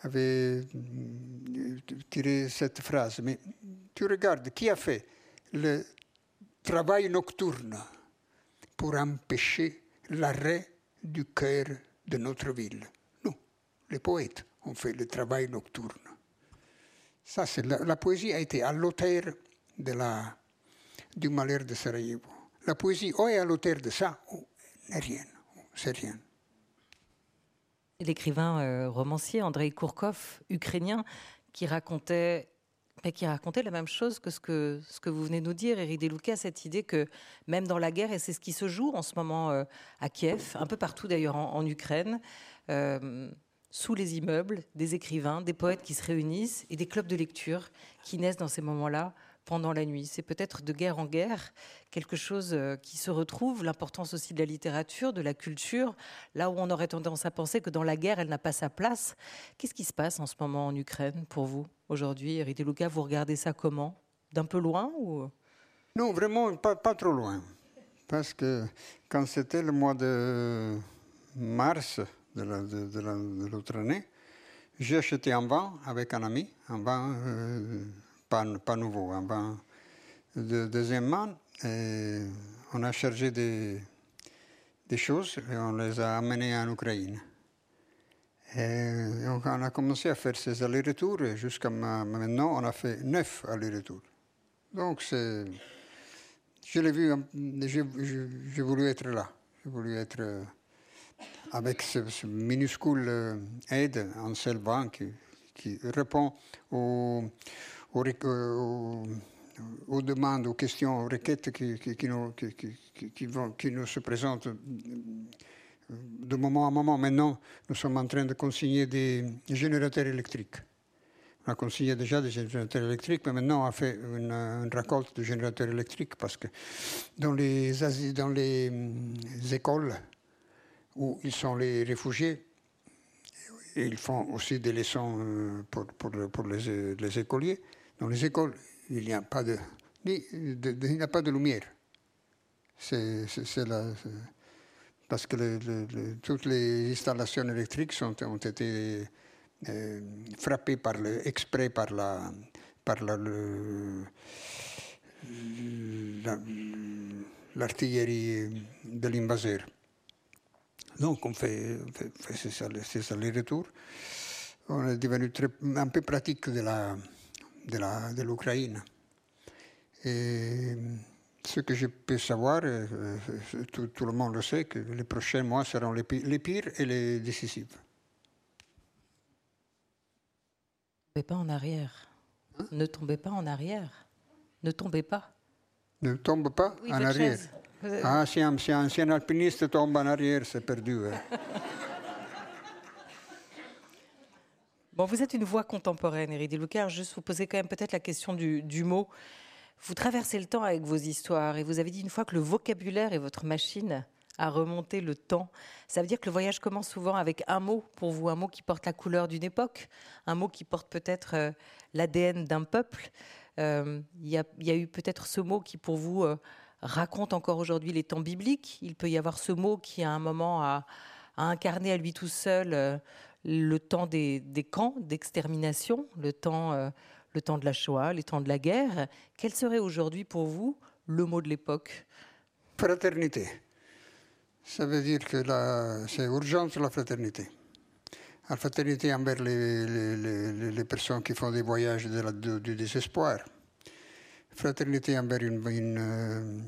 avait mm, tiré cette phrase. Mais tu regardes, qui a fait le travail nocturne pour empêcher l'arrêt du cœur de notre ville? Nous, les poètes, ont fait le travail nocturne. Ça, c'est la, poésie a été à l'auteur de la, du malheur de Sarajevo. La poésie, ou est à l'auteur de ça, ou n'est rien, c'est rien l'écrivain euh, romancier Andrei Kourkov, ukrainien, qui racontait qui racontait la même chose que ce que, ce que vous venez de nous dire, Eric Deluca, cette idée que même dans la guerre, et c'est ce qui se joue en ce moment euh, à Kiev, un peu partout d'ailleurs en, Ukraine, euh, sous les immeubles, des écrivains, des poètes qui se réunissent et des clubs de lecture qui naissent dans ces moments-là pendant la nuit. C'est peut-être de guerre en guerre quelque chose euh, qui se retrouve, l'importance aussi de la littérature, de la culture, là où on aurait tendance à penser que dans la guerre, elle n'a pas sa place. Qu'est-ce qui se passe en ce moment en Ukraine pour vous aujourd'hui, Luca Vous regardez ça comment? D'un peu loin ou? Non, vraiment pas, pas trop loin. Parce que quand c'était le mois de mars de l'autre année, j'ai acheté un vin avec un ami, un vin euh, pas, pas nouveau, un vin de deuxième main. Et on a chargé des, choses et on les a amenés en Ukraine. On a commencé à faire ces allers-retours et jusqu'à maintenant, on a fait neuf allers-retours. Donc, je l'ai vu, j'ai voulu être là. J'ai voulu être euh, avec ce, minuscule euh, aide en seul banc qui, répond aux, aux, demandes, aux questions, aux requêtes qui, nous, se présentent de moment à moment. Maintenant, nous sommes en train de consigner des générateurs électriques. On a consigné déjà des générateurs électriques, mais maintenant on a fait une, une récolte de générateurs électriques parce que dans les, dans les, hum, écoles où ils sont les réfugiés, ils font aussi des leçons euh, pour, pour les, écoliers. Dans les écoles, il n'y a pas de, lumière. C'est parce que toutes les installations électriques ont été euh, frappées par le, exprès par la, par la, l'artillerie de l'invaseur. Donc on fait, fait, ces, allers-retours. On est devenu très, un peu pratique de la, de l'Ukraine. Et ce que je peux savoir, tout, le monde le sait, que les prochains mois seront les, pires et les décisifs. Ne tombez pas en arrière. Hein? ne tombez pas en arrière. Ne tombez pas. Ne tombe pas en arrière. Ah, si un, si, un, alpiniste tombe en arrière, c'est perdu. Hein. bon, vous êtes une voix contemporaine, Éric Lucas. Juste vous poser quand même peut-être la question du, du mot. Vous traversez le temps avec vos histoires et vous avez dit une fois que le vocabulaire est votre machine à remonter le temps. Ça veut dire que le voyage commence souvent avec un mot pour vous, un mot qui porte la couleur d'une époque, un mot qui porte peut-être euh, l'ADN d'un peuple. Euh, il y, a eu peut-être ce mot qui pour vous euh, raconte encore aujourd'hui les temps bibliques. Il peut y avoir ce mot qui à un moment a, incarné à lui tout seul le temps des, camps d'extermination, le temps le temps de la Shoah, les temps de la guerre. Quel serait aujourd'hui pour vous le mot de l'époque? Fraternité. Ça veut dire que c'est urgence la fraternité. La fraternité envers les, personnes qui font des voyages de du désespoir. Fraternité envers une, une,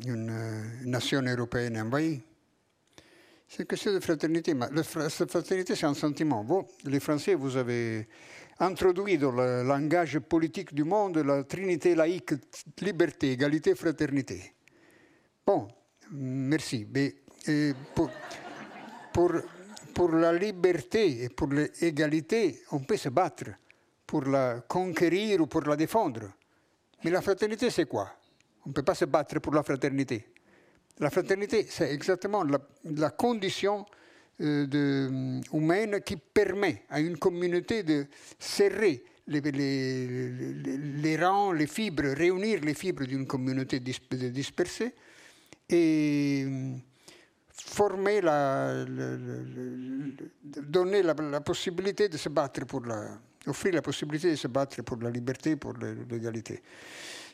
une nation européenne envahie. C'est une question de fraternité. Mais la fraternité, c'est un sentiment. Vous, les Français, vous avez introduit dans le langage politique du monde la trinité laïque, liberté, égalité, fraternité. Bon, merci. Pour, la liberté et pour l'égalité, on peut se battre pour la conquérir ou pour la défendre. Mais la fraternité, c'est quoi? On ne peut pas se battre pour la fraternité. La fraternité, c'est exactement la, la condition euh, euh, humaine qui permet à une communauté de serrer les, rangs, les fibres, réunir les fibres d'une communauté dispersée et euh, former la, donner la, possibilité de se battre pour la, offrir la possibilité de se battre pour la liberté, pour l'égalité.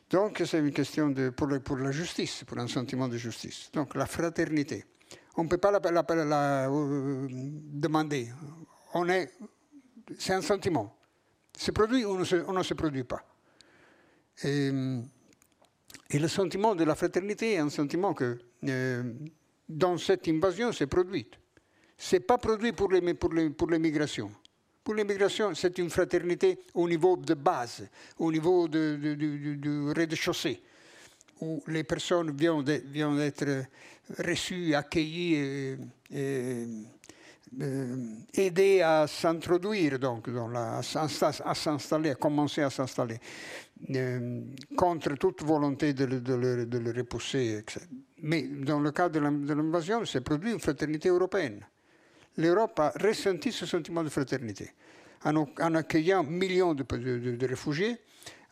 Donc c'est une question de, pour, la justice, pour un sentiment de justice. Donc la fraternité on ne peut pas la, euh, demander. On est, c'est un sentiment. Se produit ou on ne se produit pas. Et, le sentiment de la fraternité est un sentiment que euh, dans cette invasion s'est produit. Ce n'est pas produit pour, les, pour, les, pour l'immigration. Pour l'immigration, c'est une fraternité au niveau de base, au niveau du rez-de-chaussée, où les personnes viennent d'être reçu, accueilli et, euh, aidé à s'introduire, donc dans la, à s'installer, à commencer à s'installer, euh, contre toute volonté de le, de repousser. Mais dans le cas de l'invasion, s'est produit une fraternité européenne. L'Europe a ressenti ce sentiment de fraternité en, accueillant millions de, de réfugiés,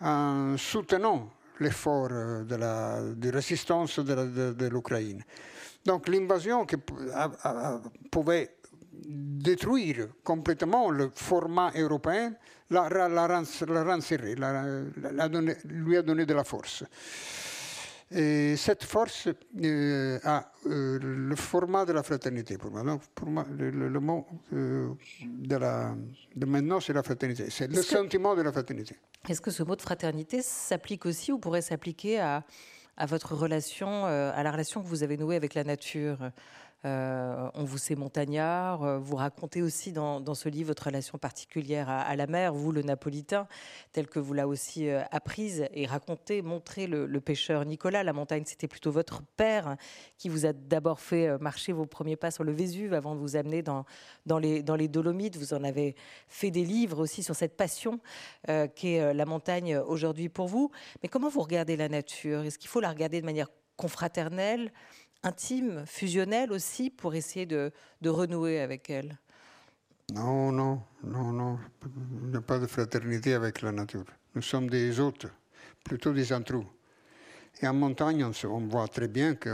en soutenant l'effort euh, de résistance de l'Ukraine. Donc l'invasion qui pouvait détruire complètement le format européen l'a, la, la, lui a donné de la force. Et cette force euh, a euh, le format de la fraternité pour moi. Donc, pour moi, le, mot euh, de, la, de maintenant, c'est la fraternité. C'est le sentiment de la fraternité. Est-ce que ce mot de fraternité s'applique aussi ou pourrait s'appliquer à, à, votre relation, à la relation que vous avez nouée avec la nature? Euh, on vous sait montagnard. Euh, vous racontez aussi dans, ce livre votre relation particulière à, la mer, vous le napolitain, tel que vous l'a aussi euh, apprise et raconté, montré le, pêcheur Nicolas. La montagne, c'était plutôt votre père qui vous a d'abord fait marcher vos premiers pas sur le Vésuve avant de vous amener dans, les, Dolomites. Vous en avez fait des livres aussi sur cette passion qu'est la montagne aujourd'hui pour vous. Mais comment vous regardez la nature? Est-ce qu'il faut la regarder de manière confraternelle? Intime, fusionnelle aussi, pour essayer de, renouer avec elle? Non, non, non, non. Il n'y a pas de fraternité avec la nature. Nous sommes des hôtes, plutôt des intrus. Et en montagne, on, voit très bien que,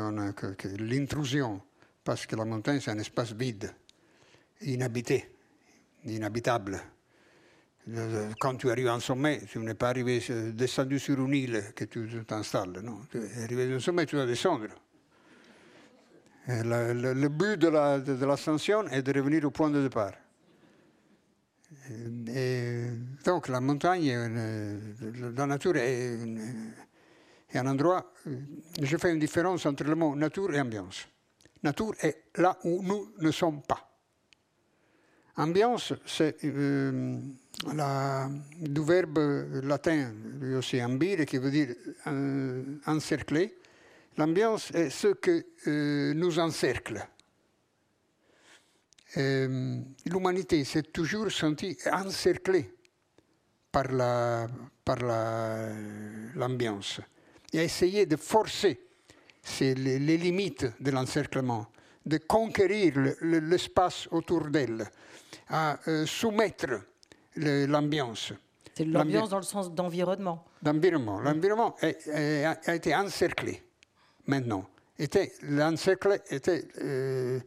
l'intrusion, parce que la montagne, c'est un espace vide, inhabité, inhabitable. Quand tu arrives en sommet, tu n'es pas arrivé descendu sur une île que tu t'installes. Tu es arrivé au sommet, tu dois descendre. Le, but de l'ascension est de revenir au point de départ. Et donc la montagne, la nature est, un endroit, je fais une différence entre le mot nature et ambiance. Nature est là où nous ne sommes pas. Ambiance, c'est euh, du verbe latin, lui aussi ambire, qui veut dire euh, encercler. L'ambiance est ce que euh, nous encercle. Euh, l'humanité s'est toujours sentie encerclée par, la, par l'ambiance et a essayé de forcer les, les, limites de l'encerclement, de conquérir l'espace autour d'elle, à euh, soumettre l'ambiance. C'est l'ambiance dans le sens d'environnement. D'environnement. L'environnement a été encerclé maintenant. Était, était euh,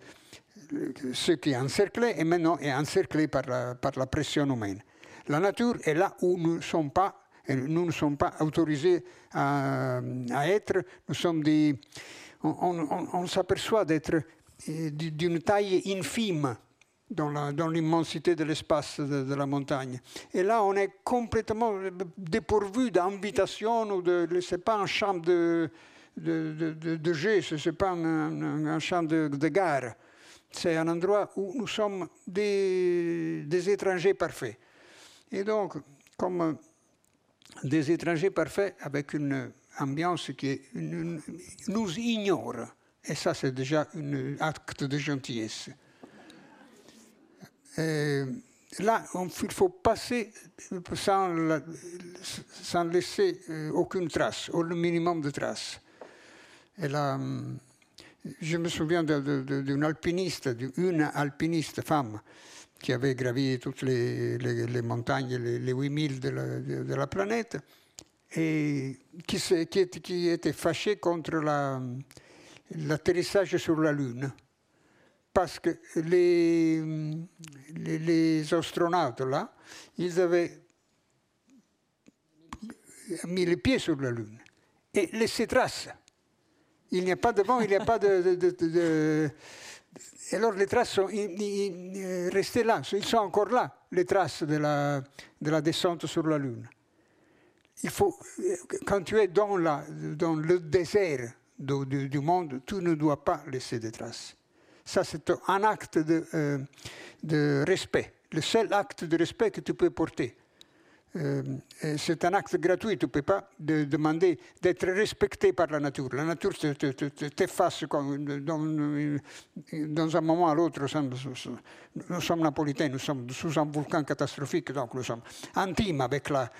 ce qui encerclait et maintenant est encerclé par la, pression humaine. La nature est là où nous ne sommes pas, nous ne sommes pas autorisés à, être. Nous sommes on, s'aperçoit d'être euh, d'une taille infime dans l'immensité de l'espace de, de, la montagne. Et là, on est complètement dépourvu d'invitation ou de, c'est pas un champ de, de, jeu, ce n'est pas un, champ de, gare. C'est un endroit où nous sommes des, étrangers parfaits. Et donc, comme des étrangers parfaits avec une ambiance qui nous ignore. Et ça, c'est déjà un acte de gentillesse. Là, il faut passer sans, sans laisser euh, aucune trace, au minimum de traces. A, je me souviens d'une alpiniste, d'une alpiniste femme qui avait gravi toutes les, les, montagnes, les, les 8000 de la, planète, et qui, qui, qui était fâchée contre l'atterrissage sur la Lune. Parce que les, les, astronautes, là, ils avaient mis les pieds sur la Lune et laissé traces. Il n'y a pas de vent, il n'y a pas de, alors les traces sont restées là, ils sont encore là, les traces de la, de descente sur la Lune. Il faut, quand tu es dans, la, dans le désert du, monde, tu ne dois pas laisser de traces. Ça, c'est un acte de, euh, de respect, le seul acte de respect que tu peux porter. Euh, c'est un acte gratuit, tu ne peux pas de, demander d'être respecté par la nature. La nature t'efface dans, dans un moment à l'autre. Nous sommes napolitains, nous sommes sous un volcan catastrophique, donc nous sommes intimes avec la,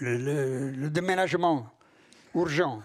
le, le déménagement urgent.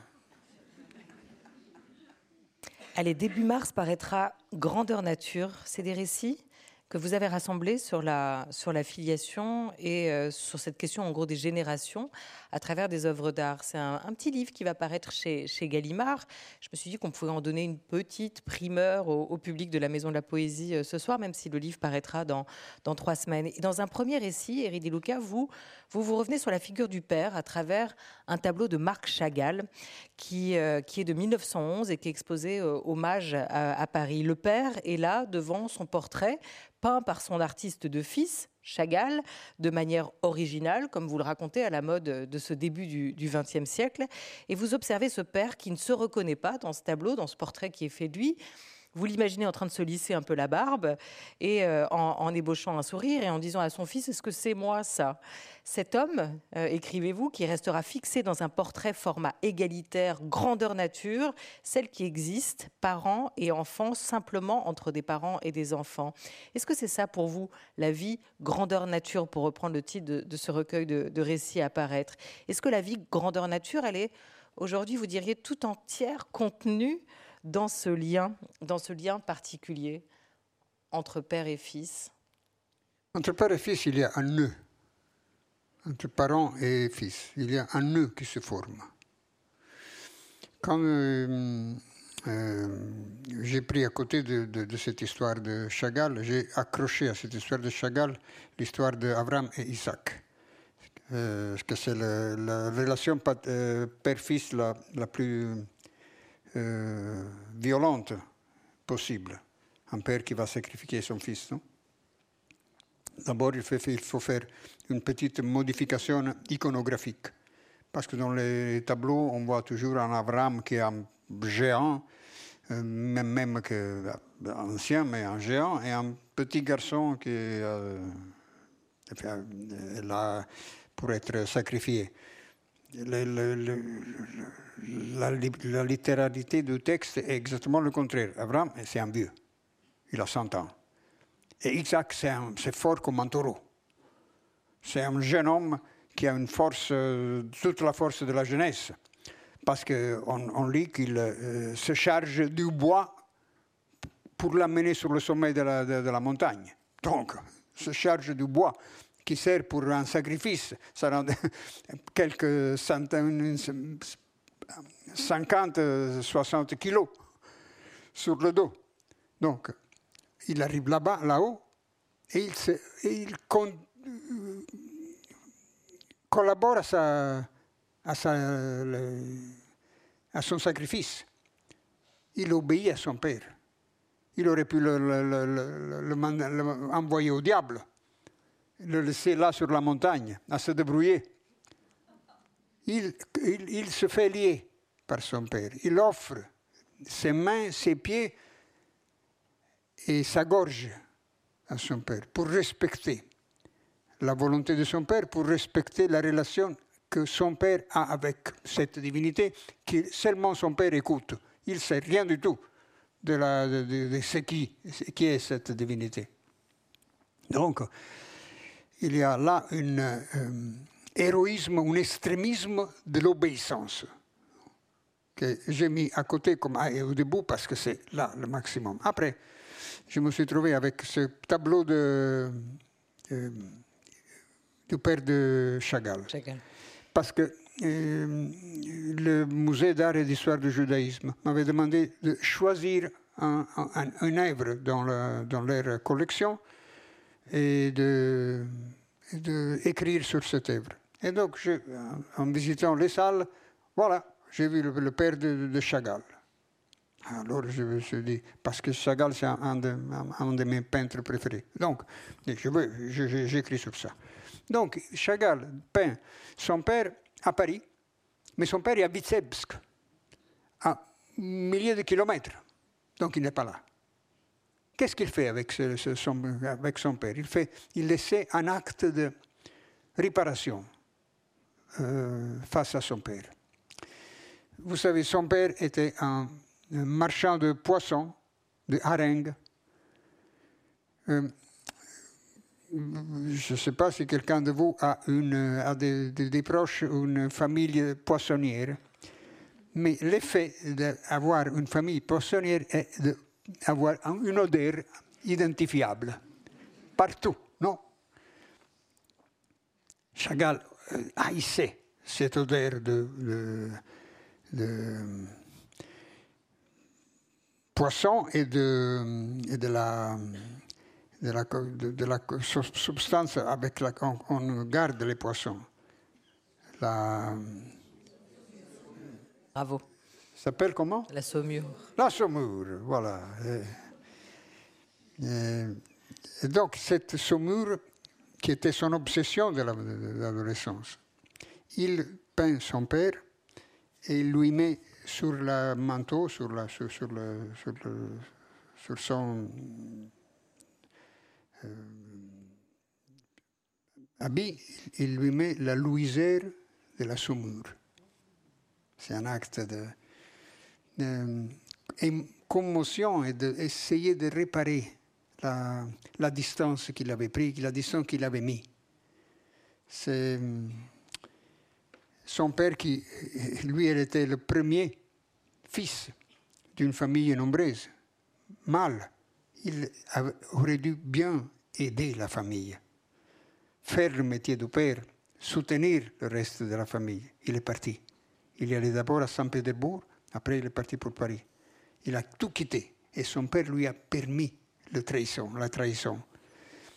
Allez, début mars paraîtra Grandeur Nature. C'est des récits? Que vous avez rassemblé sur la, sur la filiation et euh, sur cette question en gros des générations à travers des œuvres d'art. C'est un, petit livre qui va paraître chez, chez Gallimard. Je me suis dit qu'on pouvait en donner une petite primeur au, public de la Maison de la Poésie euh, ce soir, même si le livre paraîtra dans, dans trois semaines. Dans un premier récit, Luca, vous, vous vous revenez sur la figure du père à travers un tableau de Marc Chagall qui, euh, qui est de 1911 et qui est exposé hommage à, à Paris. Le père est là devant son portrait peint par son artiste de fils, Chagall, de manière originale, comme vous le racontez à la mode de ce début du XXe siècle. Et vous observez ce père qui ne se reconnaît pas dans ce tableau, dans ce portrait qui est fait de lui, vous l'imaginez en train de se lisser un peu la barbe et euh, en, ébauchant un sourire et en disant à son fils Est-ce que c'est moi ça? Cet homme, euh, écrivez-vous, qui restera fixé dans un portrait format égalitaire, grandeur nature, celle qui existe, parents et enfants, simplement entre des parents et des enfants. Est-ce que c'est ça pour vous, la vie grandeur nature, pour reprendre le titre de, ce recueil de, de récits à paraître? Est-ce que la vie grandeur nature, elle est aujourd'hui, vous diriez, tout entière contenue dans ce lien, dans ce lien particulier entre père et fils Entre père et fils, il y a un nœud. Entre parents et fils, il y a un nœud qui se forme. Quand euh, euh, j'ai pris à côté de, cette histoire de Chagall, j'ai accroché à cette histoire de Chagall l'histoire d'Abraham et Isaac. Euh, que c'est la, relation père-fils la, plus euh, violente possible. Un père qui va sacrifier son fils. D'abord, il, faut faire une petite modification iconographique. Parce que dans les tableaux, on voit toujours un Abraham qui est un géant, euh, même, même que, euh, ancien, mais un géant, et un petit garçon qui est là pour être sacrifié la, littéralité du texte est exactement le contraire. Abraham, c'est un vieux. Il a 100 ans. Et Isaac, c'est fort comme un taureau. C'est un jeune homme qui a euh, toute la force de la jeunesse. Parce qu'on on lit qu'il euh, se charge du bois pour l'amener sur le sommet de la, de la montagne. Donc, se charge du bois qui sert pour un sacrifice. Ça rend quelques centaines, 50, 60 kilos sur le dos. Donc, il arrive là-bas, là-haut, et il, collabore à, son sacrifice. Il obéit à son père. Il aurait pu l'envoyer au diable le laisser là sur la montagne, à se débrouiller. Il, il, se fait lier par son père. Il offre ses mains, ses pieds et sa gorge à son père pour respecter la volonté de son père, pour respecter la relation que son père a avec cette divinité, que seulement son père écoute. Il ne sait rien du tout de, la, de, ce, qui, qui est cette divinité. Donc, il y a là un euh, héroïsme, un extrémisme de l'obéissance que j'ai mis à côté comme au début parce que c'est là le maximum. Après, je me suis trouvé avec ce tableau de, euh, du père de Chagall. Parce que euh, le musée d'art et d'histoire du judaïsme m'avait demandé de choisir un, une œuvre dans, dans leur collection et de, sur cette œuvre. Et donc, en visitant les salles, voilà, j'ai vu le, père de, Chagall. Alors je me suis dit, parce que Chagall, c'est un, de, mes peintres préférés. Donc, j'écris sur ça. Donc, Chagall peint son père à Paris, mais son père est à Vitsebsk, à milliers de kilomètres. Donc, il n'est pas là. Qu'est-ce qu'il fait avec, son, père? Il, il laissait un acte de réparation euh, face à son père. Vous savez, son père était un, marchand de poissons, de harengs. Euh, je ne sais pas si quelqu'un de vous a, une, des, proches une famille poissonnière, mais l'effet d'avoir une famille poissonnière est de avoir une odeur identifiable. partout, non? Chagall euh, haïssait cette odeur de, poisson et de, la, substance avec laquelle on, garde les poissons. La... Bravo. S'appelle comment? La saumure. La saumure, voilà. Et, donc cette saumure, qui était son obsession de l'adolescence, il peint son père et il lui met sur le manteau, sur, la, sur, sur, le, sur, le, sur son euh, habit, il lui met la louisière de la saumure. C'est un acte de, commotion et d'essayer de, réparer la, distance qu'il avait prise, la distance qu'il avait mis. C'est son père qui, lui, était le premier fils d'une famille nombreuse, mâle. Il aurait dû bien aider la famille, faire le métier du père, soutenir le reste de la famille. Il est parti. Il est allé d'abord à Saint-Pétersbourg, après il est parti pour Paris. Il a tout quitté et son père lui a permis le trahison, la trahison.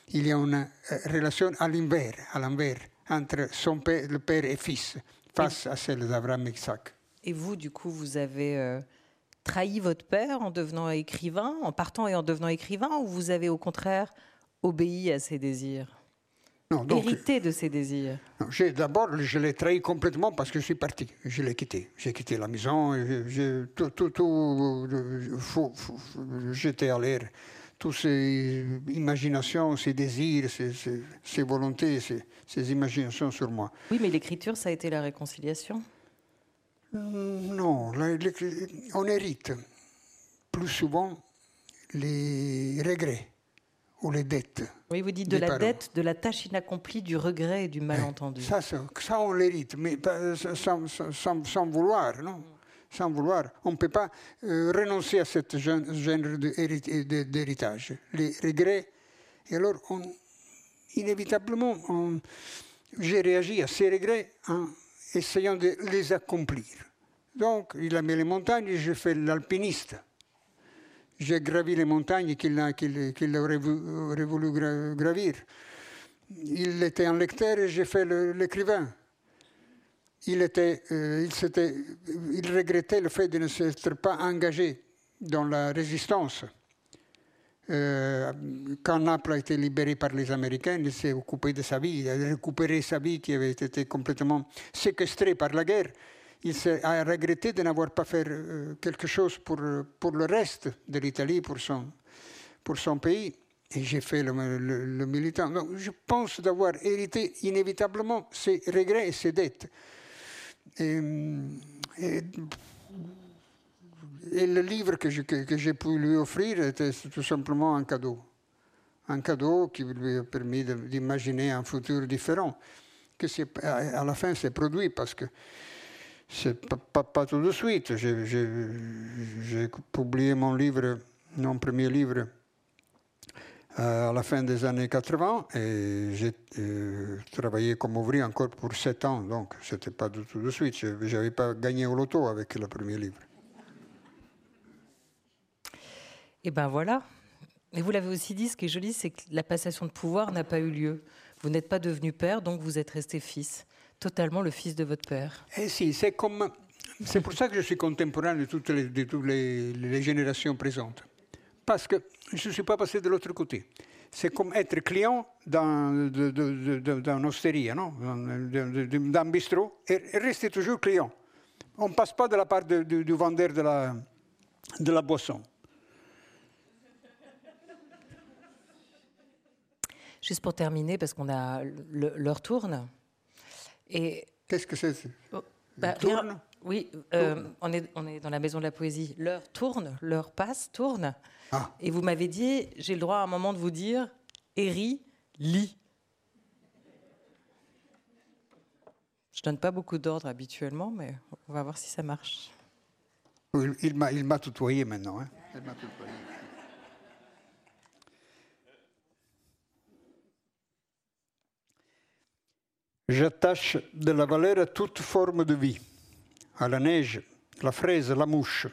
Il y a une euh, relation à l'envers, à l'envers entre son père, le père et fils face à celle d'Abraham Isaac. Et vous, du coup, vous avez euh, trahi votre père en devenant écrivain, en partant et en devenant écrivain, ou vous avez au contraire obéi à ses désirs? Non, Hérité de ses désirs D'abord, je l'ai trahi complètement parce que je suis parti. Je l'ai quitté. J'ai quitté la maison, tout, tout, tout, j'étais à l'air. Toutes ces imaginations, ces désirs, ces, volontés, ces, ces, imaginations sur moi. Oui, mais l'écriture, ça a été la réconciliation euh, Non, on hérite plus souvent les regrets ou les dettes. Oui, vous dites de la dette, de la tâche inaccomplie, du regret et du malentendu. Ça, ça, on l'hérite, mais sans, sans, sans, vouloir, non? Sans vouloir. On ne peut pas euh, renoncer à ce genre d'héritage. Les regrets. Et alors, on, inévitablement, j'ai réagi à ces regrets en essayant de les accomplir. Donc, il a mis les montagnes et j'ai fait l'alpiniste. J'ai gravi les montagnes qu'il aurait, voulu gravir. Il était un lecteur et j'ai fait l'écrivain il, était, euh, il, regrettait le fait de ne s'être pas engagé dans la résistance. Euh, quand Naples a été libéré par les Américains, il s'est occupé de sa vie, il a récupéré sa vie qui avait été complètement séquestrée par la guerre. Il a regretté de n'avoir pas fait euh, quelque chose pour, pour le reste de l'Italie, pour son, pour son pays. Et j'ai fait le, militant. Donc, je pense d'avoir hérité inévitablement ses regrets et ses dettes. Et, le livre que, j'ai pu lui offrir était tout simplement un cadeau. Un cadeau qui lui a permis d'imaginer un futur différent, que à la fin s'est produit parce que c'est pas, pas, tout de suite. J'ai publié mon livre, mon premier livre, euh, à la fin des années 80 et j'ai euh, travaillé comme ouvrier encore pour 7 ans, donc ce n'était pas tout de suite. Je n'avais pas gagné au loto avec le premier livre. Et ben voilà. Et vous l'avez aussi dit, ce qui est joli, c'est que la passation de pouvoir n'a pas eu lieu. Vous n'êtes pas devenu père, donc vous êtes resté fils, totalement le fils de votre père. Eh si, c'est comme, c'est pour ça que je suis contemporain de toutes les, de toutes les, les générations présentes parce que je ne suis pas passé de l'autre côté. C'est comme être client d'un ostéria, d'un bistrot, et, rester toujours client. On ne passe pas de la part du vendeur de la, de la boisson. Juste pour terminer, parce qu'on a l'heure tourne. Et qu'est-ce que c'est oh, bah, tourne Oui, euh, on, est, on est dans la maison de la poésie. L'heure tourne, l'heure passe, tourne. Ah. Et vous m'avez dit, j'ai le droit à un moment de vous dire, Eri, lit. Je donne pas beaucoup d'ordre habituellement, mais on va voir si ça marche. Il m'a, il m'a tutoyé maintenant. Hein. J'attache de la valeur à toute forme de vie, à la neige, la fraise, la mouche.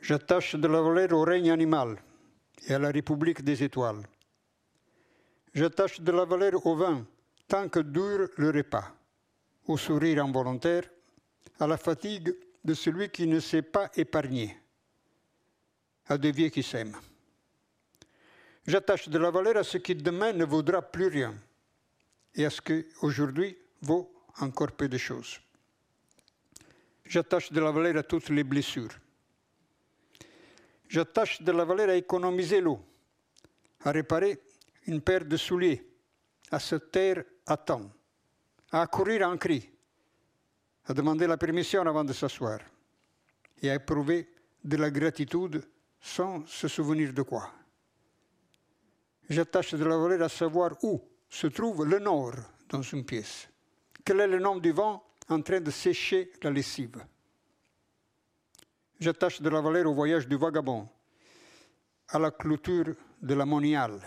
J'attache de la valeur au règne animal et à la République des étoiles. J'attache de la valeur au vin tant que dure le repas, au sourire involontaire, à la fatigue de celui qui ne s'est pas épargné, à des vieux qui s'aiment. J'attache de la valeur à ce qui demain ne vaudra plus rien et à ce qui aujourd'hui vaut encore peu de choses? J'attache de la valeur à toutes les blessures. J'attache de la valeur à économiser l'eau, à réparer une paire de souliers, à se taire à temps, à accourir en cri, à demander la permission avant de s'asseoir et à éprouver de la gratitude sans se souvenir de quoi. J'attache de la valeur à savoir où se trouve le nord dans une pièce. Quel est le nom du vent en train de sécher la lessive? J'attache de la valeur au voyage du vagabond, à la clôture de la moniale,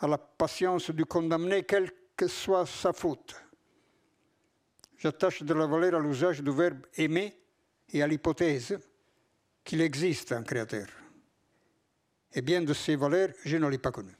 à la patience du condamné, quelle que soit sa faute. J'attache de la valeur à l'usage du verbe aimer et à l'hypothèse qu'il existe un créateur. Et bien de ces valeurs, je ne l'ai pas connu.